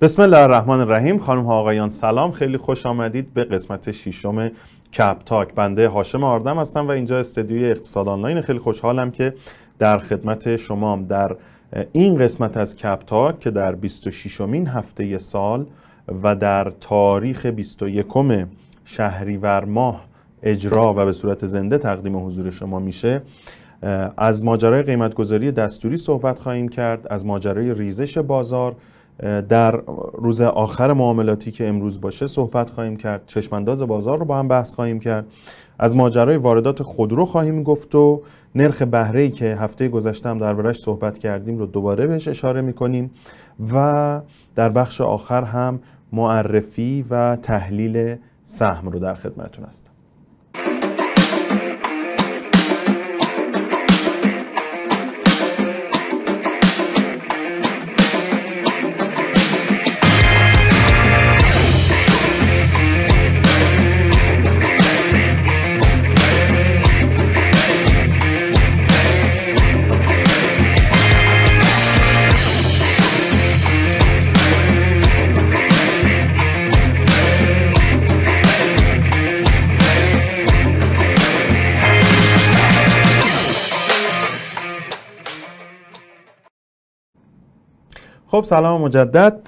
بسم الله الرحمن الرحیم. خانم ها آقایان سلام. خیلی خوش آمدید به قسمت ششم کپ تاک. بنده هاشم آردم هستم و اینجا استدیوی اقتصاد آنلاین. خیلی خوشحالم که در خدمت شما در این قسمت از کپ تاک که در 26 مین هفته سال و در تاریخ 21 شهریور ماه اجرا و به صورت زنده تقدیم حضور شما میشه از ماجرای قیمتگذاری دستوری صحبت خواهیم کرد از ماجرای ریزش بازار در روز آخر معاملاتی که امروز باشه صحبت خواهیم کرد. چشمانداز بازار رو با هم بحث خواهیم کرد. از ماجرای واردات خودرو خواهیم گفت و نرخ بهره که هفته گذشته هم دربارش صحبت کردیم رو دوباره بهش اشاره می‌کنیم و در بخش آخر هم معرفی و تحلیل سهم رو در خدمتتون هستم. خب سلام مجدد.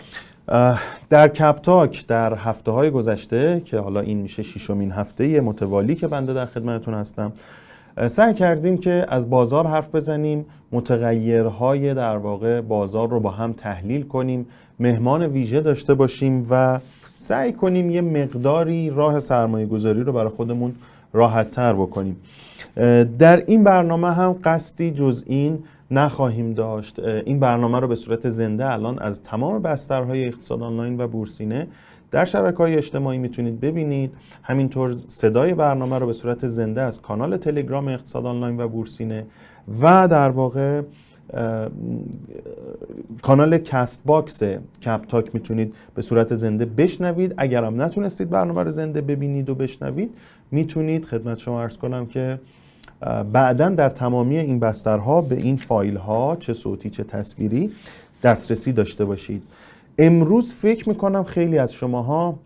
در کپتاک در هفته های گذشته که حالا این میشه ششمین هفته متوالی که بنده در خدمتتون هستم سعی کردیم که از بازار حرف بزنیم متغیرهای در واقع بازار رو با هم تحلیل کنیم مهمان ویژه داشته باشیم و سعی کنیم یه مقداری راه سرمایه گذاری رو برای خودمون راحت تر بکنیم در این برنامه هم قصدی جز این نخواهیم داشت. این برنامه رو به صورت زنده الان از تمام بسترهای اقتصاد آنلاین و بورسینه در شبکه های اجتماعی می‌تونید ببینید. همینطور صدای برنامه رو به صورت زنده از کانال تلگرام اقتصاد آنلاین و بورسینه و در واقع کانال کست باکس کپتاک می‌تونید به صورت زنده بشنوید. اگر هم نتونستید برنامه رو زنده ببینید و بشنوید می‌تونید. خدمت شما عرض کنم که بعدا در تمامی این بسترها به این فایل ها چه صوتی چه تصویری دسترسی داشته باشید. امروز فکر می‌کنم خیلی از شماها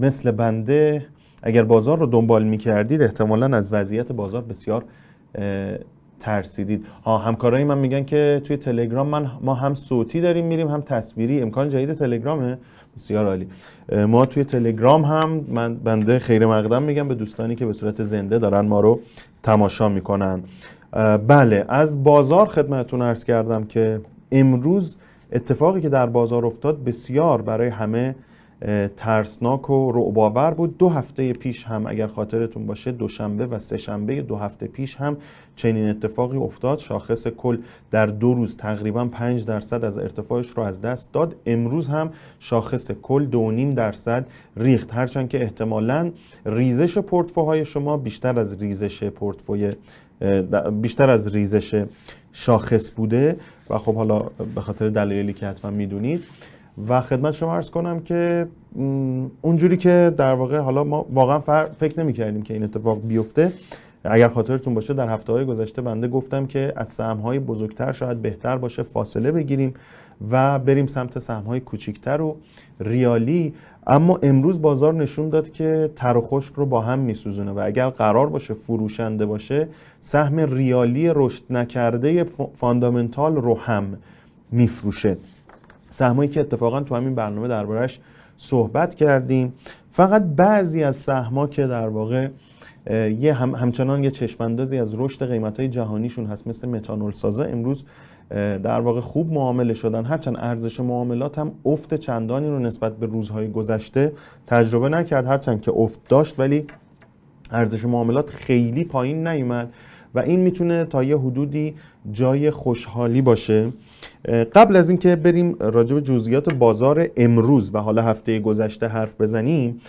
مثل بنده اگر بازار رو دنبال می‌کردید احتمالا از وضعیت بازار بسیار ترسیدید. ها همکارای من میگن که توی تلگرام من ما هم صوتی داریم میریم هم تصویری. امکان جدید تلگرامه. بسیار عالی. ما توی تلگرام هم من بنده خیر مقدم میگم به دوستانی که به صورت زنده دارن ما رو تماشا می‌کنن. بله از بازار خدمتتون عرض کردم که امروز اتفاقی که در بازار افتاد بسیار برای همه ترسناک و رعباور بود. دو هفته پیش هم اگر خاطرتون باشه دوشنبه و سه شنبه دو هفته پیش هم چنین اتفاقی افتاد. شاخص کل در دو روز تقریبا 5 درصد از ارتفاعش رو از دست داد. امروز هم شاخص کل دو نیم درصد ریخت. هرچند که احتمالا ریزش پورتفوهای شما بیشتر از ریزش پورتفوی بیشتر از ریزش شاخص بوده. و خب حالا به خاطر دلایلی که حتما می‌دونید و خدمت شما ارز کنم که اونجوری که در واقع حالا ما واقعا فکر نمی کردیم که این اتفاق بیفته. اگر خاطرتون باشه در هفته های گذشته بنده گفتم که از سهم های بزرگتر شاید بهتر باشه فاصله بگیریم و بریم سمت سهم های کوچیکتر و ریالی. اما امروز بازار نشون داد که تر و خشک رو با هم میسوزونه و اگر قرار باشه فروشنده باشه سهم ریالی رشد نکرده فاندامنتال رو هم میفروشه. سهمایی که اتفاقا تو همین برنامه دربارش صحبت کردیم. فقط بعضی از سهما که در واقع یه هم همچنان یه چشماندازی از رشد قیمت های جهانیشون هست مثل متانول سازه امروز در واقع خوب معامله شدن. هرچند ارزش معاملات هم افت چندانی رو نسبت به روزهای گذشته تجربه نکرد هرچند که افت داشت ولی ارزش معاملات خیلی پایین نیومد. و این می‌تونه تا یه حدودی جای خوشحالی باشه. قبل از اینکه بریم راجع به جزئیات بازار امروز و حالا هفته گذشته حرف بزنیم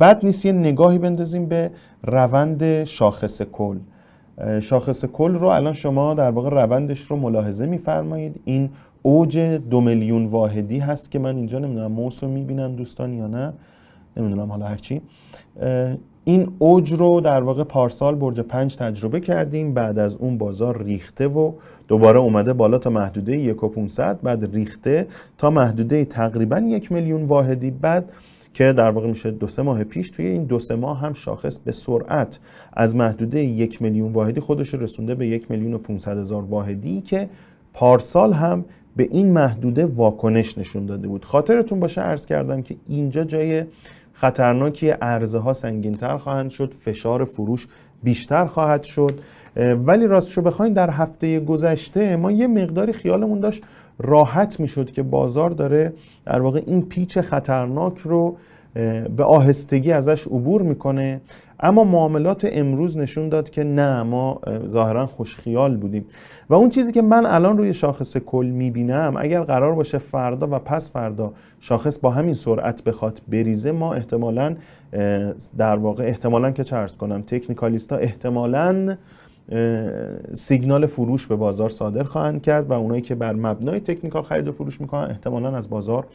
بد نیست یه نگاهی بندازیم به روند شاخص کل. شاخص کل رو الان شما در واقع روندش رو ملاحظه میفرمایید. این اوج دو میلیون واحدی هست که من اینجا نمی‌دونم موس رو می‌بینن دوستان یا نه. نمی‌دونم حالا هرچی. این اوج رو در واقع پارسال برج پنج تجربه کردیم بعد از اون بازار ریخته و دوباره اومده بالا تا محدوده یک و بعد ریخته تا محدوده تقریبا یک میلیون واحدی بعد که در واقع میشه دو سه ماه پیش توی این دو سه ماه هم شاخص به سرعت از محدوده یک میلیون واحدی خودش رسونده به یک میلیون و 500 هزار واحدی که پارسال هم به این محدوده واکنش نشون داده بود. خاطرتون باشه عرض کردم که اینجا جای خطرناکی ارزه ها سنگینتر خواهند شد فشار فروش بیشتر خواهد شد. ولی راستشو بخواین در هفته گذشته ما یه مقداری خیالمون داشت راحت می‌شد که بازار داره در واقع این پیچ خطرناک رو به آهستگی ازش عبور می‌کنه. اما معاملات امروز نشون داد که نه ما ظاهرا خوشخیال بودیم. و اون چیزی که من الان روی شاخص کل می‌بینم اگر قرار باشه فردا و پس فردا شاخص با همین سرعت بخواد بریزه ما احتمالا در واقع احتمالا که چرس کنم تکنیکالیستا احتمالا سیگنال فروش به بازار صادر خواهند کرد و اونایی که بر مبنای تکنیکال خرید و فروش می‌کنن احتمالا از بازار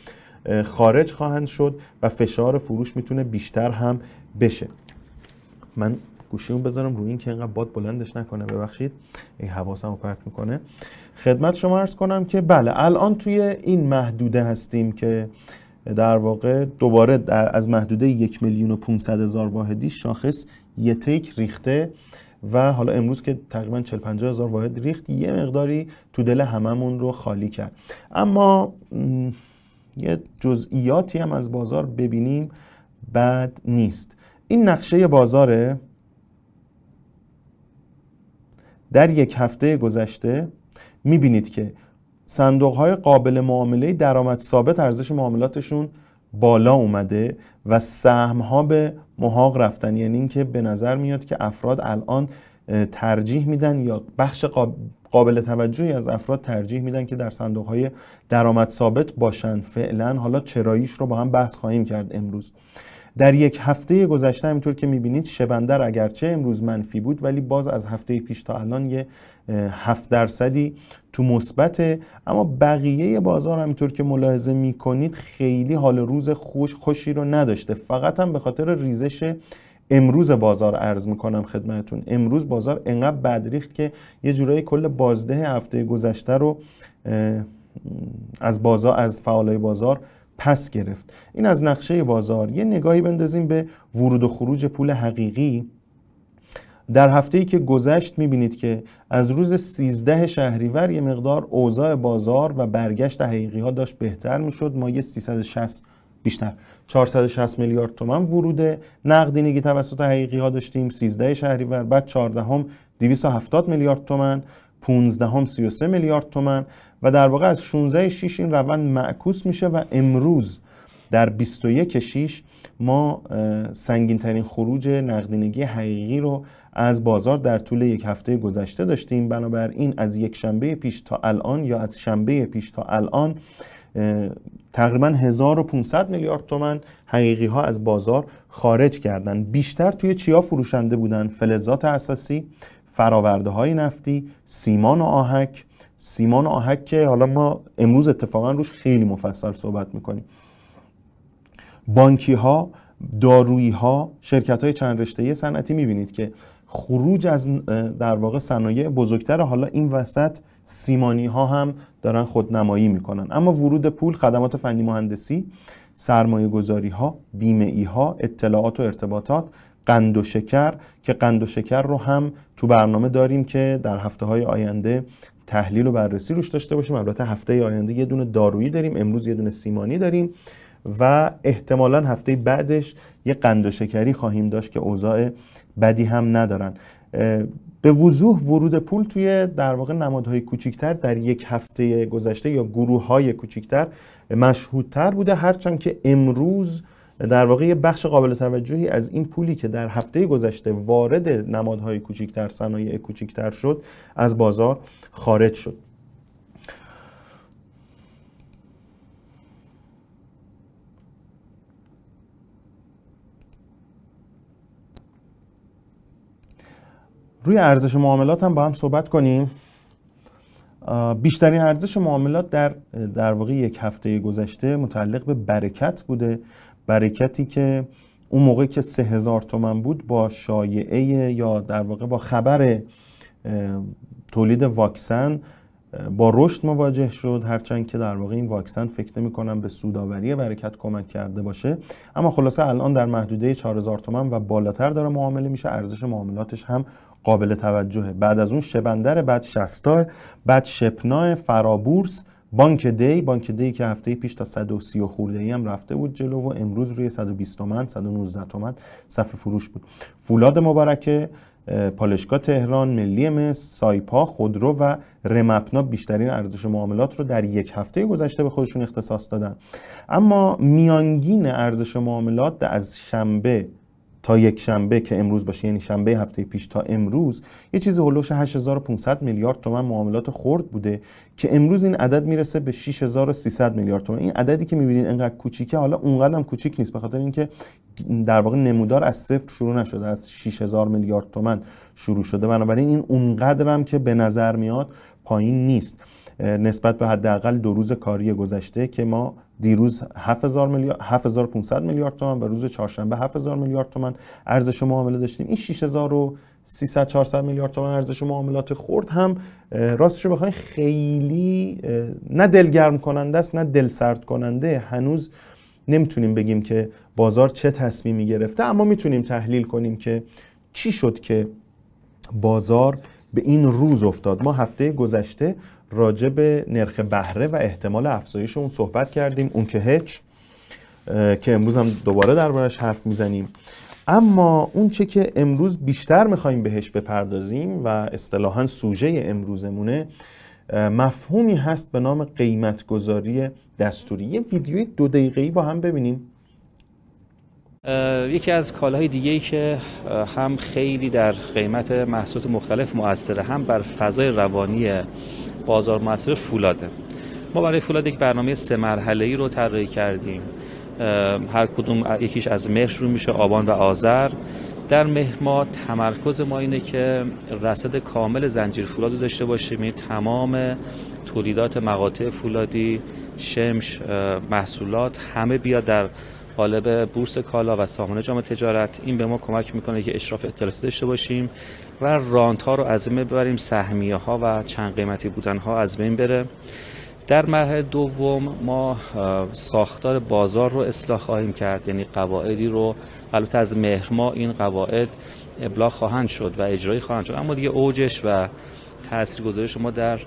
خارج خواهند شد و فشار فروش می‌تونه بیشتر هم بشه. من گوشیمو بذارم روی این که اینقدر باد بلندش نکنه ببخشید. این حواسمو پرت می‌کنه. خدمت شما ارز کنم که بله الان توی این محدوده هستیم که در واقع دوباره در از محدوده یک میلیون و 500 هزار واحدی شاخص یه تیک ریخته و حالا امروز که تقریبا 40 50 هزار واحد ریخت یه مقداری تو دل هممون رو خالی کرد. اما یه جزئیاتی هم از بازار ببینیم بد نیست. این نقشه بازاره؟ در یک هفته گذشته می‌بینید که صندوق های قابل معامله درآمد ثابت ارزش معاملاتشون بالا اومده و سهم ها به محاق رفتن. یعنی اینکه به نظر میاد که افراد الان ترجیح میدن یا بخش قابل توجهی از افراد ترجیح میدن که در صندوق های درآمد ثابت باشن. فعلا حالا چراییش رو با هم بحث خواهیم کرد امروز. در یک هفته گذشته همینطور که می‌بینید شبندر اگرچه امروز منفی بود ولی باز از هفته پیش تا الان یه هفت درصدی تو مثبته. اما بقیه بازار همینطور که ملاحظه می‌کنید خیلی حال روز خوش خوشی رو نداشته. فقط هم به خاطر ریزش امروز بازار ارز می‌کنم خدمتون امروز بازار انقدر بد ریخت که یه جورایی کل بازده هفته گذشته رو از بازار از فعالای بازار پس گرفت. این از نقشه بازار. یه نگاهی بندازیم به ورود و خروج پول حقیقی. در هفته ای که گذشت می‌بینید که از روز 13 شهریور یه مقدار اوضاع بازار و برگشت حقیقی ها داشت بهتر می‌شد. ما یه 360 بیشتر 460 میلیارد تومن ورود نقدینگی توسط حقیقی ها داشتیم. 13 شهریور بعد 14 هم 270 میلیارد تومن 15 هم 33 میلیارد تومن و در واقع از 16 6 این روند معکوس میشه و امروز در 21 6 ما سنگین ترین خروج نقدینگی حقیقی رو از بازار در طول یک هفته گذشته داشتیم. بنابراین از یک شنبه پیش تا الان یا از شنبه پیش تا الان تقریبا 1500 میلیارد تومن حقیقی ها از بازار خارج کردن. بیشتر توی چیا فروشنده بودن؟ فلزات اساسی فراورده های نفتی سیمان و آهک سیمان آهک که حالا ما امروز اتفاقا روش خیلی مفصل صحبت می‌کنیم. بانکی ها دارویی ها شرکت های چند رشته صنعتی می‌بینید که خروج از در واقع صنایع بزرگتر حالا این وسط سیمانی ها هم دارن خودنمایی می‌کنن. اما ورود پول خدمات فنی مهندسی سرمایه گذاری ها بیمه ای ها اطلاعات و ارتباطات قند و شکر که قند و شکر رو هم تو برنامه داریم که در هفته های آینده تحلیل و بررسی روش داشته باشیم. البته هفته آینده یه دونه دارویی داریم امروز یه دونه سیمانی داریم و احتمالا هفته بعدش یه قند و شکری خواهیم داشت که اوضاع بدی هم ندارن. به وضوح ورود پول توی در واقع نمادهای کوچیکتر در یک هفته گذشته یا گروه های مشهودتر بوده. هرچند که امروز در واقع یه بخش قابل توجهی از این پولی که در هفته گذشته وارد نمادهای کوچیکتر صنایع کوچیکتر شد از بازار خارج شد. روی ارزش معاملات هم با هم صحبت کنیم. بیشترین ارزش معاملات در در واقع یک هفته گذشته متعلق به برکت بوده. برکتی که اون موقع که سه هزار تومن بود با شایعه یا در واقع با خبر تولید واکسن با رشد مواجه شد. هرچند که در واقع این واکسن فکر نمی کنم به سوداوری برکت کمک کرده باشه. اما خلاصه الان در محدوده 4000 تومن و بالاتر داره معامله میشه. ارزش معاملاتش هم قابل توجهه. بعد از اون شبندر بعد شستا بعد شپنا فرابورس بانک دی بانک دی که هفته پیش تا 130 خورده ای هم رفته بود جلو و امروز روی 120 تومن 119 تومن صفحه فروش بود. فولاد مبارکه پالشگاه تهران ملی مصر سایپا خودرو و رمپنا بیشترین ارزش معاملات رو در یک هفته گذشته به خودشون اختصاص دادن. اما میانگین ارزش معاملات از شنبه تا یک شنبه که امروز باشه یعنی شنبه هفته پیش تا امروز یه چیزی هلوش 8500 میلیارد تومن معاملات خرد بوده که امروز این عدد می‌رسه به 6300 میلیارد تومن. این عددی که می‌بینید انقدر کوچیکه حالا اونقدر هم کوچیک نیست به خاطر اینکه در واقع نمودار از صفر شروع نشده از 6000 میلیارد تومن شروع شده. بنابراین این اونقدر هم که به نظر میاد پایین نیست. نسبت به حداقل دو روز کاری گذشته که ما دیروز 7000 میلیارد 7500 میلیارد تومان و روز چهارشنبه 7000 میلیارد تومان ارزش معامله داشتیم. این 6300 400 میلیارد تومان ارزش معاملات خورد هم راستش رو بخواین خیلی نه دلگرم کننده است نه دل سرد کننده هنوز نمی‌تونیم بگیم که بازار چه تصمیمی گرفته اما می‌تونیم تحلیل کنیم که چی شد که بازار به این روز افتاد. ما هفته گذشته راجع به نرخ بهره و احتمال افزایش اون صحبت کردیم اون که هچ که امروز هم دوباره دربارش حرف می‌زنیم. اما اون چه که امروز بیشتر می‌خوایم بهش بپردازیم و اصطلاحا سوژه امروزمونه مفهومی هست به نام قیمتگذاری دستوری. یه ویدیوی دو دقیقه‌ای با هم ببینیم. یکی از کالاهای دیگه ای که هم خیلی در قیمت محصولات مختلف مؤثره هم بر فضای روانی بازار مؤثر فولاده. ما برای فولاد یک برنامه سه مرحله ای رو طراحی کردیم. هر کدوم یکیش از مهر شروع میشه آبان و آذر. در مهر ما تمرکز ما اینه که رصد کامل زنجیر فولاد رو داشته باشیم. این تمام تولیدات مقاطع فولادی شمش محصولات همه بیاد در قالب بورس کالا و سامانه جامعه تجارت. این به ما کمک می‌کنه که اشراف اطلاعاتی داشته باشیم. و رانت ها رو از بین ببریم سهمیه ها و چند قیمتی بودن ها از بین بره. در مرحله دوم ما ساختار بازار رو اصلاح خواهیم کرد یعنی قواعدی رو. البته از مهر ما این قواعد ابلاغ خواهند شد و اجرایی خواهند شد. اما دیگه اوجش و تاثیرگذاری شما در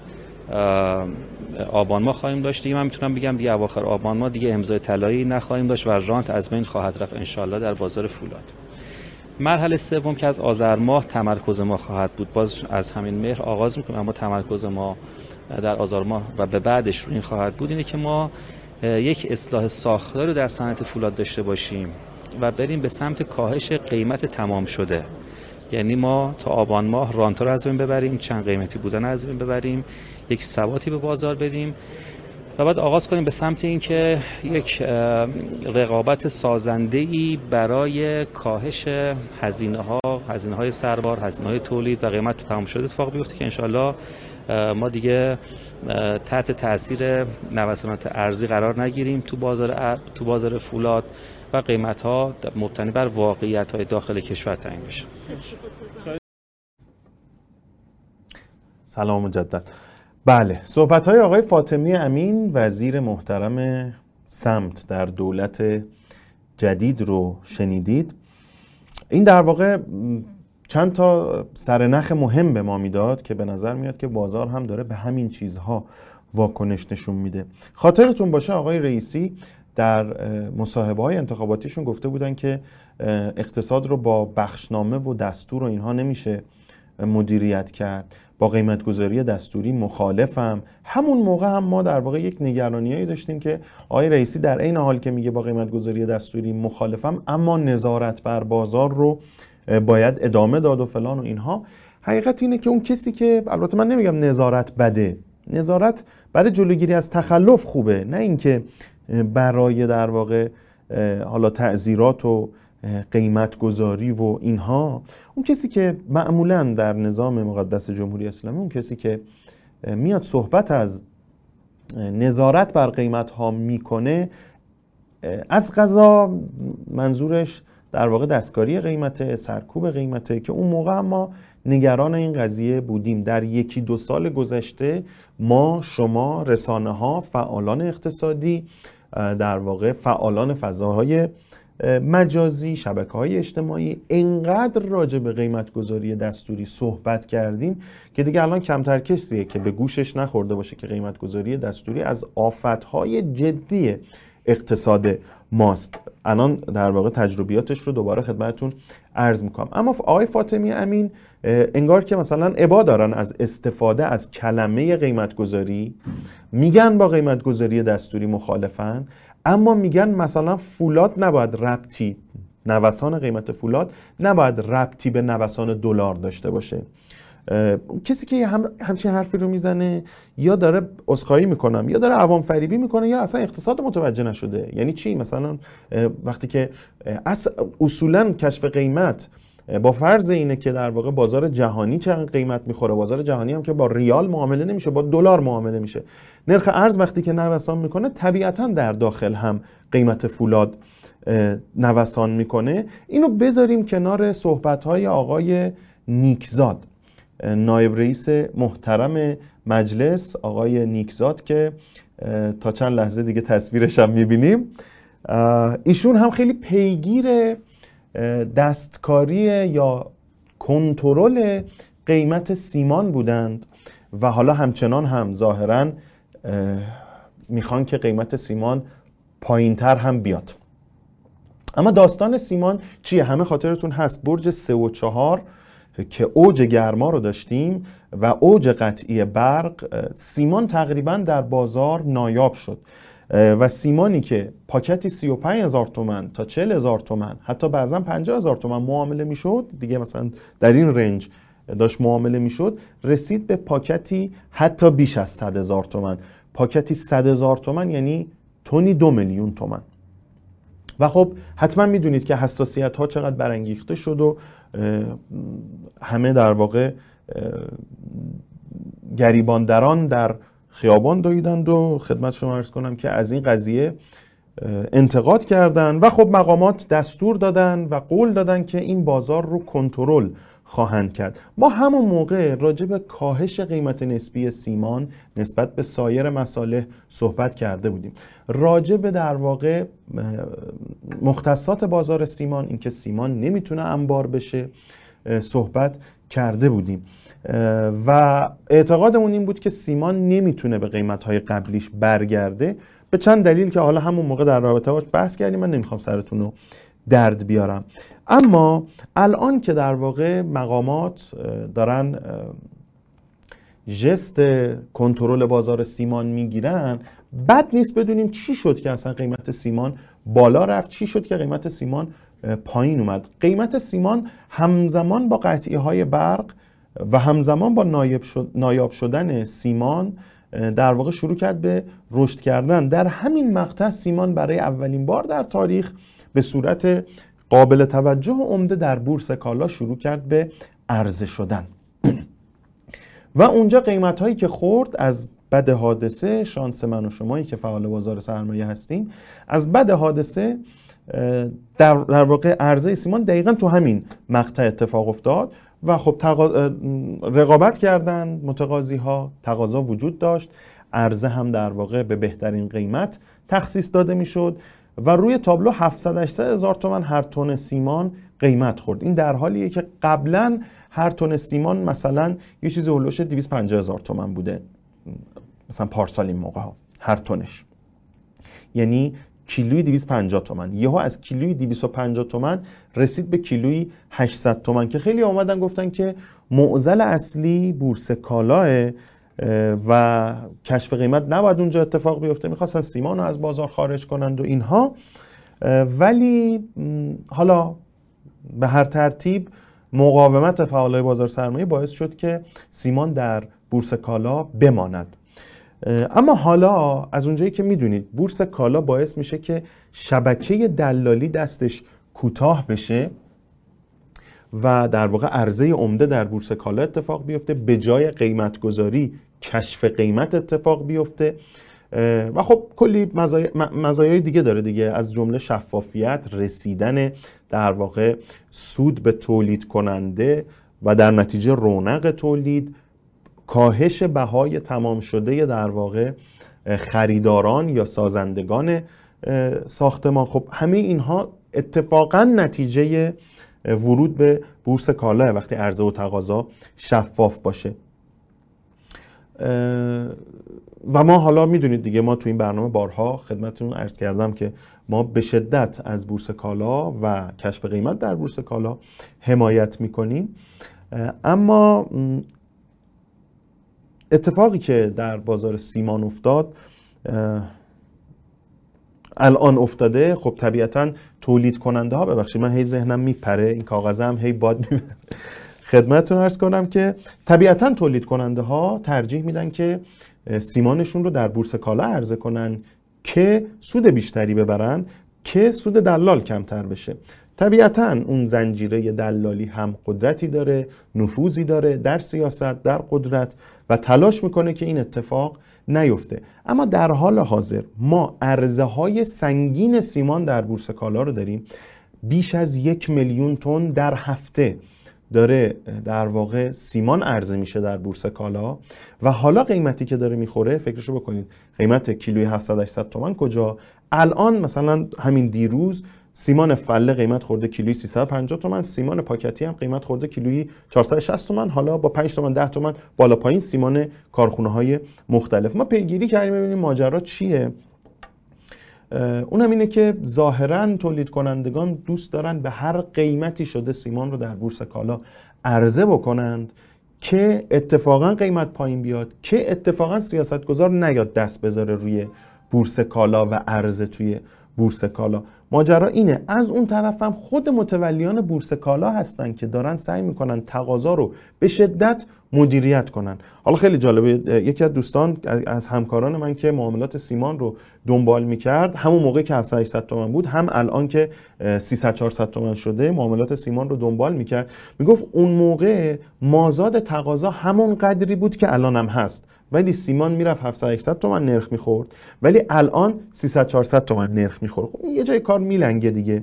آبان ما خواهیم داشت. دیگه من می‌تونم بگم دیگه اواخر آبان ما دیگه امضای طلایی نخواهیم داشت و رانت از بین خواهد رفت انشالله در بازار فولاد. مرحله سوم که از آذر ماه تمرکز ما خواهد بود. باز از همین مهر آغاز می‌کنیم اما تمرکز ما در آذر ماه و به بعدش رو این خواهد بود. اینه که ما یک اصلاح ساختاری رو در صنعت فولاد داشته باشیم و بریم به سمت کاهش قیمت تمام شده. یعنی ما تا آبان ماه رانتا رو از بین ببریم چند قیمتی بودن از بین ببریم یک ثباتی به بازار بدیم. و بعد آغاز کنیم به سمت اینکه یک رقابت سازنده ای برای کاهش هزینه ها هزینه های سربار هزینه های تولید و قیمت تمام شده اتفاق بیفته که انشالله ما دیگه تحت تاثیر نوسانات ارزی قرار نگیریم تو بازار تو بازار فولاد و قیمت ها مبتنی بر واقعیت های داخل کشور تعیین بشه. سلام مجدد. بله صحبت های آقای فاطمی امین وزیر محترم سمت در دولت جدید رو شنیدید. این در واقع چند تا سرنخ مهم به ما می‌داد که به نظر میاد که بازار هم داره به همین چیزها واکنش نشون میده. خاطرتون باشه آقای رئیسی در مصاحبه های انتخاباتیشون گفته بودن که اقتصاد رو با بخشنامه و دستور و اینها نمیشه مدیریت کرد. با قیمتگذاری دستوری مخالفم. همون موقع هم ما در واقع یک نگرانیایی داشتیم که آقای رئیسی در عین حال که میگه با قیمتگذاری دستوری مخالفم اما نظارت بر بازار رو باید ادامه داد و فلان و اینها. حقیقت اینه که اون کسی که البته من نمیگم نظارت بده. نظارت برای جلوگیری از تخلف خوبه. نه اینکه برای در واقع حالا تعذیرات و قیمت گذاری و اینها اون کسی که معمولا در نظام مقدس جمهوری اسلامی اون کسی که میاد صحبت از نظارت بر قیمت ها می‌کنه از غذا منظورش در واقع دستکاری قیمته سرکوب قیمته که اون موقع ما نگران این قضیه بودیم. در یکی دو سال گذشته ما شما رسانه ها فعالان اقتصادی در واقع فعالان فضاهای مجازی شبکه های اجتماعی. انقدر راجع به قیمت گذاری دستوری صحبت کردیم که دیگه الان کمتر کسیه که به گوشش نخورده باشه که قیمت گذاری دستوری از آفت های جدی اقتصاد ماست. الان در واقع تجربیاتش رو دوباره خدمتتون عرض می‌کنم. اما آقای فاطمی امین انگار که مثلا عبا دارن از استفاده از کلمه قیمت گذاری میگن با قیمت گذاری دستوری مخالفن. اما میگن مثلا فولاد نباید ربطی نوسان قیمت فولاد نباید ربطی به نوسان دلار داشته باشه. کسی که هم همچین حرفی رو می‌زنه یا داره اسخایی می‌کنم یا داره عوام فریبی می‌کنه یا اصلا اقتصاد متوجه نشده. یعنی چی؟ مثلا وقتی که اصولا کشف قیمت با فرض اینه که در واقع بازار جهانی چقدر قیمت می‌خوره؟ بازار جهانی هم که با ریال معامله نمیشه با دلار معامله میشه. نرخ ارز وقتی که نوسان می‌کنه طبیعتا در داخل هم قیمت فولاد نوسان می‌کنه. اینو بذاریم کنار صحبت های آقای نیکزاد. نایب رئیس محترم مجلس آقای نیکزاد که تا چند لحظه دیگه تصویرش هم می‌بینیم. ایشون هم خیلی پیگیر دستکاری یا کنترل قیمت سیمان بودند و حالا همچنان هم ظاهرا می‌خوان که قیمت سیمان پایینتر هم بیاد. اما داستان سیمان چیه؟ همه خاطرتون هست. برج سه و چهار که اوج گرما رو داشتیم و اوج قطعی برق سیمان تقریبا در بازار نایاب شد. و سیمانی که پاکتی 35 هزار تومن تا 40 هزار تومن حتی بعضا 50 هزار تومن معامله می‌شد. دیگه مثلا در این رنج داشت معامله می‌شد. رسید به پاکتی حتی بیش از 100 هزار تومن. پاکتی 100 هزار تومن یعنی تونی دو میلیون تومن. و خب حتما می‌دونید که حساسیت ها چقدر برانگیخته شد و همه در واقع گریباندران در خیابان دویدند و خدمت شما ارز کنم که از این قضیه انتقاد کردن و خب مقامات دستور دادن و قول دادن که این بازار رو کنترل خواهند کرد. ما همون موقع راجع به کاهش قیمت نسبی سیمان نسبت به سایر مساله صحبت کرده بودیم. راجع به در واقع مختصات بازار سیمان اینکه سیمان نمی‌تونه انبار بشه صحبت کرده بودیم. و اعتقادمون این بود که سیمان نمی‌تونه به قیمت قبلیش برگرده. به چند دلیل که حالا همون موقع در رابطه باش بحث کردیم من نمی‌خوام سرتون رو درد بیارم. اما الان که در واقع مقامات دارن ژست کنترل بازار سیمان می‌گیرن بد نیست بدونیم چی شد که اصلا قیمت سیمان بالا رفت چی شد که قیمت سیمان پایین اومد. قیمت سیمان همزمان با قطعی های برق و همزمان با نایب, شد، نایاب شدن سیمان در واقع شروع کرد به رشد کردن. در همین مقطع سیمان برای اولین بار در تاریخ به صورت قابل توجه و عمده در بورس کالا شروع کرد به عرضه شدن. و اونجا قیمت هایی که خورد از بد حادثه شانس من و شمایی که فعال بازار سرمایه هستیم از بد حادثه در, در واقع عرضه سیمان دقیقا تو همین مقطع اتفاق افتاد و خب رقابت کردن متقاضی ها تقاضا وجود داشت. عرضه هم در واقع به بهترین قیمت تخصیص داده می‌شد و روی تابلو 700 هزار تومن هر تن سیمان قیمت خورد. این در حالیه که قبلا هر تن سیمان مثلا یه چیزی هلوش 250 هزار تومن بوده. مثلا پارسال این موقع ها هر تنش. یعنی کیلوی 250 تومن. یهو از کیلوی 250 تومن رسید به کیلوی 800 تومن که خیلی آمدن گفتن که معضل اصلی بورس کالاه و کشف قیمت نباید اونجا اتفاق بیفته. می‌خواستن سیمان رو از بازار خارج کنند و اینها. ولی حالا به هر ترتیب مقاومت فعالای بازار سرمایه باعث شد که سیمان در بورس کالا بماند. اما حالا از اونجایی که می‌دونید بورس کالا باعث میشه که شبکه دلالی دستش کوتاه بشه و در واقع عرضه عمده در بورس کالا اتفاق بیفته به جای قیمت گذاری کشف قیمت اتفاق بیفته. و خب کلی مزایای دیگه داره دیگه از جمله شفافیت رسیدن در واقع سود به تولید کننده و در نتیجه رونق تولید. کاهش بهای تمام شده در واقع خریداران یا سازندگان ساختمان. خب همه اینها اتفاقا نتیجه ورود به بورس کالا. وقتی عرضه و تقاضا شفاف باشه. و ما حالا می‌دونید دیگه ما تو این برنامه بارها خدمتتون عرض کردم که ما به شدت از بورس کالا و کشف قیمت در بورس کالا حمایت می‌کنیم. اما اتفاقی که در بازار سیمان افتاد الان افتاده. خب طبیعتا تولید کننده ها ببخشید من هی ذهنم میپره این کاغذ هم هی باد می‌بره. خدمتتون ارز کنم که طبیعتا تولید کننده ها ترجیح میدن که سیمانشون رو در بورس کالا عرضه کنن که سود بیشتری ببرن که سود دلال کمتر بشه. طبیعتا اون زنجیره دلالی هم قدرتی داره نفوذی داره در سیاست در قدرت. و تلاش می‌کنه که این اتفاق نیفته. اما در حال حاضر ما ارزه های سنگین سیمان در بورس کالا رو داریم. بیش از یک میلیون تن در هفته داره در واقع سیمان عرضه میشه در بورس کالا و حالا قیمتی که داره می‌خوره فکرشو بکنید. قیمت کیلوی 700 800 تومن کجا؟ الان مثلا همین دیروز سیمان فله قیمت خورده کیلویی 350 تومن سیمان پاکتی هم قیمت خورده کیلویی 460 تومن. حالا با 5 تومن 10 تومن بالا پایین سیمان کارخونه های مختلف. ما پیگیری کردیم ببینیم ماجرا چیه. اونم اینه که ظاهرا تولید کنندگان دوست دارن به هر قیمتی شده سیمان رو در بورس کالا عرضه بکنند که اتفاقا قیمت پایین بیاد که اتفاقا سیاستگزار نیاد دست بذاره روی بورس کالا و عرضه توی بورس کالا. ماجرا اینه. از اون طرف هم خود متولیان بورس کالا هستن که دارن سعی می‌کنن تقاضا رو به شدت مدیریت کنن. حالا خیلی جالبه یکی از دوستان از همکاران من که معاملات سیمان رو دنبال می‌کرد همون موقع که 700 تومن بود هم الان که 300 400 تومن شده معاملات سیمان رو دنبال می‌کرد. می‌گفت اون موقع مازاد تقاضا همون قدری بود که الان هم هست. ولی سیمان می‌رفت 700 800 تومن نرخ می‌خورد. ولی الان 300 400 تومن نرخ می‌خورد. خب یه جای کار میلنگه دیگه.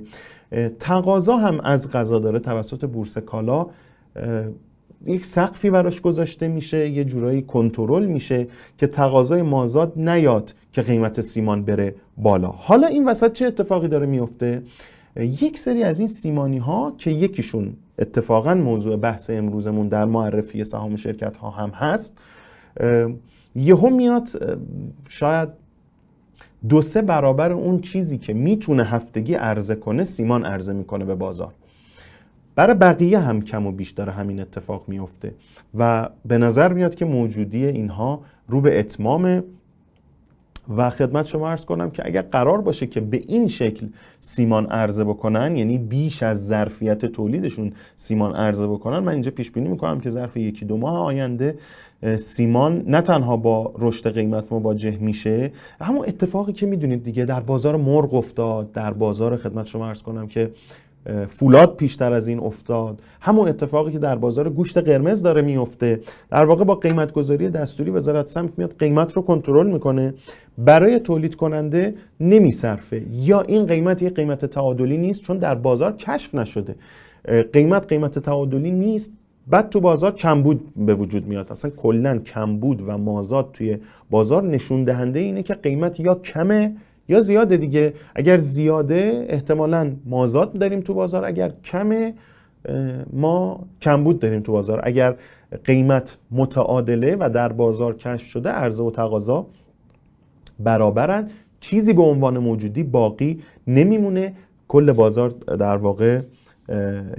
تقاضا هم از غذا داره توسط بورس کالا. یک سقفی براش گذاشته میشه یه جورایی کنترل میشه که تقاضای مازاد نیاد که قیمت سیمان بره بالا. حالا این وسط چه اتفاقی داره میفته یک سری از این سیمانی ها که یکیشون اتفاقا موضوع بحث امروزمون در معرفی سهام شرکت ها هم هست یهو میاد شاید دو سه برابر اون چیزی که می‌تونه هفتگی عرضه کنه سیمان عرضه می‌کنه به بازار. برای بقیه هم کم و بیش داره همین اتفاق میفته و به نظر میاد که موجودی اینها رو به اتمام و خدمت شما ارز کنم که اگر قرار باشه که به این شکل سیمان عرضه بکنن یعنی بیش از ظرفیت تولیدشون سیمان عرضه بکنن من اینجا پیش بینی می‌کنم که ظرف یکی دو ماه آینده سیمان نه تنها با رشد قیمت مواجه میشه همون اتفاقی که می‌دونید دیگه در بازار مرغ افتاد در بازار خدمت شما ارز کنم که فولاد پیشتر از این افتاد. همون اتفاقی که در بازار گوشت قرمز داره میفته در واقع با قیمت گذاری دستوری وزارت سمت میاد قیمت رو کنترل می‌کنه. برای تولید کننده نمیصرفه. یا این قیمت یه قیمت تعادلی نیست چون در بازار کشف نشده. قیمت قیمت تعادلی نیست. بعد تو بازار کمبود به وجود میاد. اصلا کلا کمبود و مازاد توی بازار نشون دهنده اینه که قیمت یا کمه یا زیاده دیگه. اگر زیاده احتمالا مازاد داریم تو بازار. اگر کمه ما کمبود داریم تو بازار. اگر قیمت متعادله و در بازار کشف شده عرضه و تقاضا برابرن. چیزی به عنوان موجودی باقی نمیمونه. کل بازار در واقع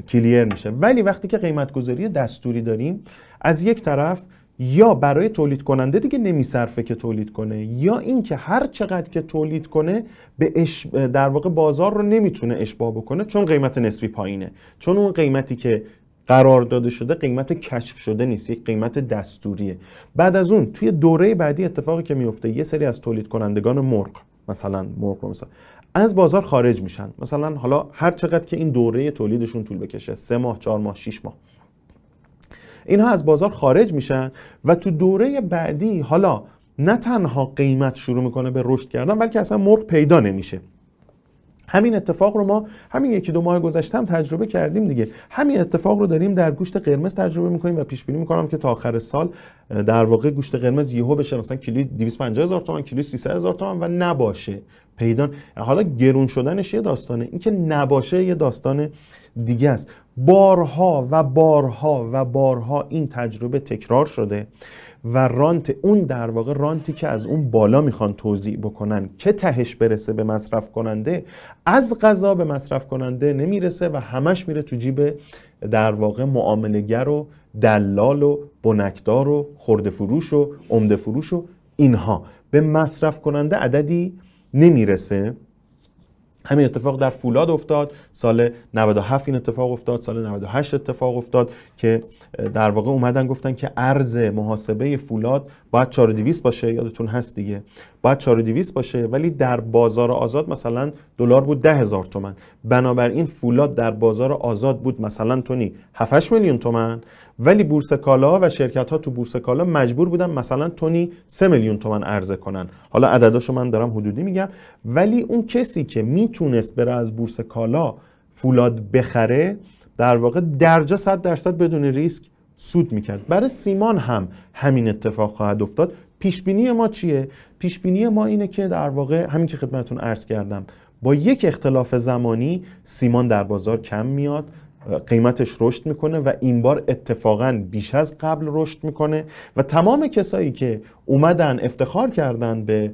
کلیر میشه. ولی وقتی که قیمت گذاری دستوری داریم از یک طرف یا برای تولید کننده دیگه نمیصرفه که تولید کنه یا اینکه هر چقدر که تولید کنه به. در واقع بازار رو نمی‌تونه اشباه بکنه چون قیمت نسبی پایینه. چون اون قیمتی که قرار داده شده قیمت کشف شده نیست یک قیمت دستوریه. بعد از اون توی دوره بعدی اتفاقی که میفته یه سری از تولید کنندگان مرغ مثلا مرغ رو مثلا. از بازار خارج میشن. مثلا حالا هر چقدر که این دوره تولیدشون طول بکشه سه ماه چهار ماه شیش ماه. اینها از بازار خارج میشن و تو دوره بعدی حالا نه تنها قیمت شروع می‌کنه به رشد کردن بلکه اصلا مرغ پیدا نمیشه. همین اتفاق رو ما همین یکی دو ماه گذشته هم تجربه کردیم دیگه. همین اتفاق رو داریم در گوشت قرمز تجربه می‌کنیم و پیش بینی می‌کنم که تا آخر سال در واقع گوشت قرمز یهو بشه مثلا کیلو 250 هزار تومان کیلو 300 هزار تومان و نباشه. پیدا حالا گرون شدنش یه داستانه. اینکه نباشه یه داستان دیگه است. بارها و بارها و بارها این تجربه تکرار شده. و رانت اون در واقع رانتی که از اون بالا می‌خوان توضیح بکنن که تهش برسه به مصرف کننده از غذا به مصرف کننده نمی‌رسه و همش میره تو جیب در واقع معاملگر و دلال و بنکدار و خورده فروش و عمده فروش و اینها. به مصرف کننده عددی نمی‌رسه. همین اتفاق در فولاد افتاد. سال 97 این اتفاق افتاد سال 98 اتفاق افتاد که در واقع اومدن گفتن که ارز محاسبه فولاد باید 4200 باشه یادتون هست دیگه. باید 4200 باشه ولی در بازار آزاد مثلا دلار بود 10000 تومن. بنابراین فولاد در بازار آزاد بود مثلا تونی 7 میلیون تومن. ولی بورس کالا و شرکت ها تو بورس کالا مجبور بودن مثلا تونی 3 میلیون تومن عرضه کنن. حالا عدداشو من دارم حدودی میگم. ولی اون کسی که می‌تونست بره از بورس کالا فولاد بخره در واقع درجا 100 درصد بدون ریسک سود می‌کرد. برای سیمان هم همین اتفاق خواهد افتاد. پیش بینی ما چیه؟ پیش بینی ما اینه که در واقع همین که خدمتتون عرض کردم با یک اختلاف زمانی سیمان در بازار کم میاد. قیمتش رشد می‌کنه و این بار اتفاقا بیش از قبل رشد می‌کنه و تمام کسایی که اومدن افتخار کردن به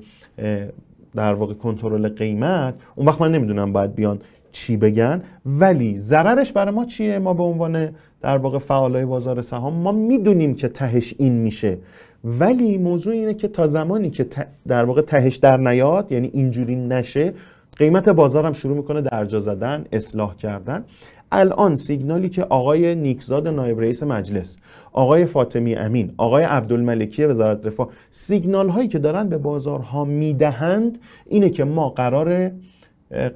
در واقع کنترل قیمت اون وقت من نمی‌دونم باید بیان چی بگن ولی ضررش برای ما چیه؟ ما به عنوان در واقع فعالای بازار سهام ما می‌دونیم که تهش این میشه. ولی موضوع اینه که تا زمانی که در واقع تهش در نیاد یعنی اینجوری نشه قیمت بازار هم شروع می‌کنه درجا زدن اصلاح کردن. الان سیگنالی که آقای نیکزاد نایب رئیس مجلس آقای فاطمی امین آقای عبدالملکی وزارت رفاه سیگنال هایی که دارن به بازارها می‌دهند اینه که ما قرار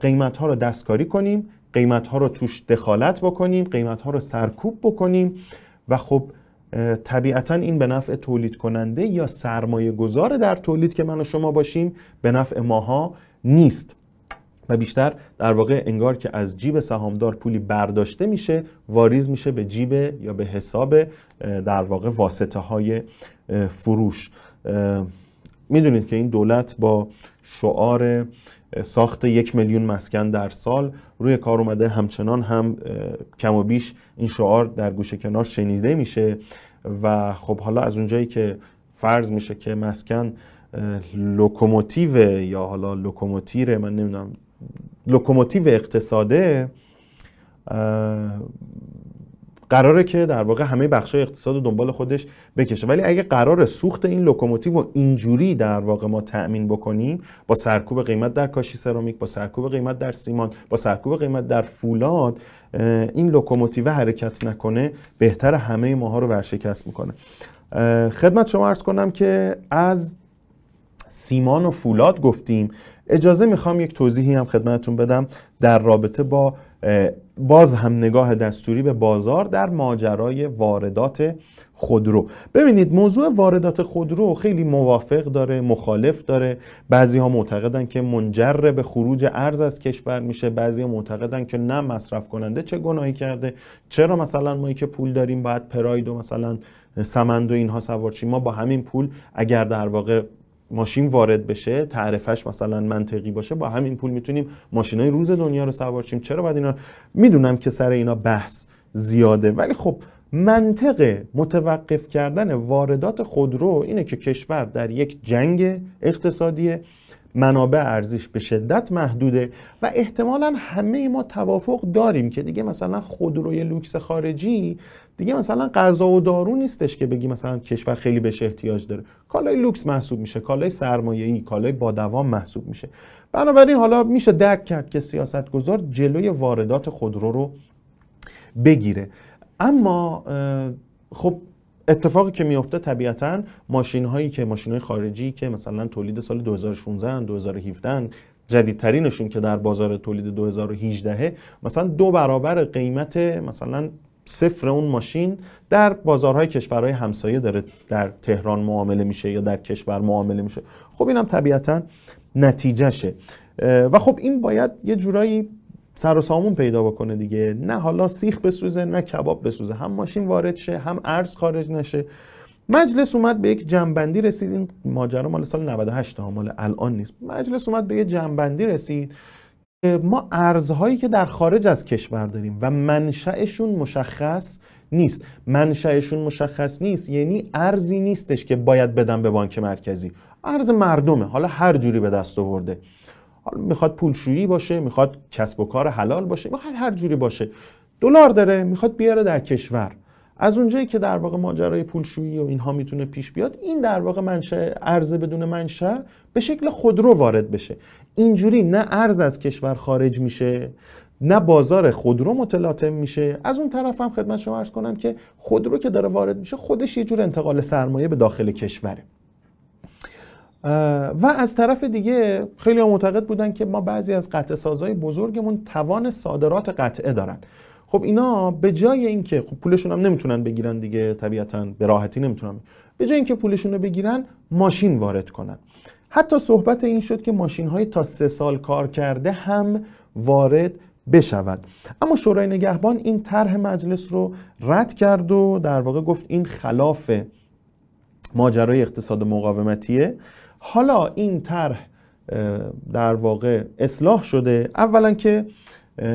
قیمت ها رو دستکاری کنیم قیمت ها رو توش دخالت بکنیم قیمت ها رو سرکوب بکنیم و خب طبیعتا این به نفع تولید کننده یا سرمایه گذار در تولید که من و شما باشیم به نفع ماها نیست. و بیشتر در واقع انگار که از جیب سهامدار پولی برداشته میشه واریز میشه به جیب یا به حساب در واقع واسطه های فروش. می‌دونید که این دولت با شعار ساخت یک میلیون مسکن در سال روی کار اومده همچنان هم کم و بیش این شعار در گوشه کنار شنیده میشه و خب حالا از اونجایی که فرض میشه که مسکن لوکوموتیو یا حالا لوکوموتیره من نمی‌دونم لوکوموتیو اقتصاده قراره که در واقع همه بخشای اقتصاد رو دنبال خودش بکشه. ولی اگه قراره سوخت این لوکوموتیو و اینجوری در واقع ما تأمین بکنیم با سرکوب قیمت در کاشی سرامیک با سرکوب قیمت در سیمان با سرکوب قیمت در فولاد این لوکوموتیو حرکت نکنه بهتر همه ماها رو ورشکست می‌کنه. خدمت شما عرض کنم که از سیمان و فولاد گفتیم. اجازه می‌خوام یک توضیحی هم خدمتتون بدم در رابطه با باز هم نگاه دستوری به بازار در ماجرای واردات خودرو. ببینید موضوع واردات خودرو خیلی موافق داره مخالف داره. بعضی ها معتقدن که منجر به خروج ارز از کشور میشه. بعضی ها معتقدن که نه مصرف کننده چه گناهی کرده؟ چرا مثلا ما که پول داریم باید پراید و مثلا سمند و اینها سوار ما با همین پول اگر در واقع ماشین وارد بشه تعرفش مثلا منطقی باشه با همین پول می‌تونیم ماشینای روز دنیا رو سوار شیم. چرا باید اینا؟ می‌دونم که سر اینا بحث زیاده ولی خب منطق متوقف کردن واردات خودرو اینه که کشور در یک جنگ اقتصادی منابع ارزیش به شدت محدوده و احتمالا همه ما توافق داریم که دیگه مثلا خودروی لوکس خارجی دیگه مثلا غذا و دارو نیستش که بگی مثلا کشور خیلی بهش احتیاج داره. کالای لوکس محسوب میشه کالای سرمایه‌ای کالای با دوام محسوب میشه. بنابراین حالا میشه درک کرد که سیاستگزار جلوی واردات خودرو رو بگیره. اما خب اتفاقی که میفته طبیعتا ماشین هایی که ماشین های خارجی که مثلا تولید سال 2016 2017 جدیدترینشون که در بازار تولید 2018 مثلا دو برابر قیمت مثلا صفر اون ماشین در بازارهای کشورهای همسایه داره در تهران معامله میشه یا در کشور معامله میشه. خب اینم طبیعتا نتیجهشه. و خب این باید یه جورایی سر و سامون پیدا بکنه دیگه. نه حالا سیخ بسوزه نه کباب بسوزه. هم ماشین وارد شه هم ارز خارج نشه. مجلس اومد به یک جنبندی رسید. این ماجرا مال سال 98 ها مال الان نیست. مجلس اومد به یک جنبندی رسید. ما ارزهایی که در خارج از کشور داریم و منشأشون مشخص نیست. منشأشون مشخص نیست یعنی ارزی نیستش که باید بدن به بانک مرکزی. ارز مردمه حالا هر جوری به دست آورده. حالا می‌خواد پولشویی باشه می‌خواد کسب و کار حلال باشه می‌خواد هر جوری باشه. دلار داره می‌خواد بیاره در کشور. از اونجایی که در واقع ماجرای پولشویی و اینها می‌تونه پیش بیاد این در واقع منشأ ارز بدون منشأ به شکل خودرو وارد بشه. اینجوری نه ارز از کشور خارج میشه نه بازار خودرو متلاطم میشه. از اون طرف هم خدمت شما عرض کنم که خودرو که داره وارد میشه خودش یه جور انتقال سرمایه به داخل کشوره. و از طرف دیگه خیلی معتقد بودن که ما بعضی از قطع سازهای بزرگمون توان صادرات قطعه دارن. خب اینا به جای اینکه خب پولشون هم نمی‌تونن بگیرن دیگه طبیعتا به راحتی نمی‌تونن. به جای اینکه پولشون رو بگیرن ماشین وارد کنن. حتی صحبت این شد که ماشین های تا سه سال کار کرده هم وارد بشود. اما شورای نگهبان این طرح مجلس رو رد کرد و در واقع گفت این خلاف ماجرای اقتصاد مقاومتیه. حالا این طرح در واقع اصلاح شده. اولا که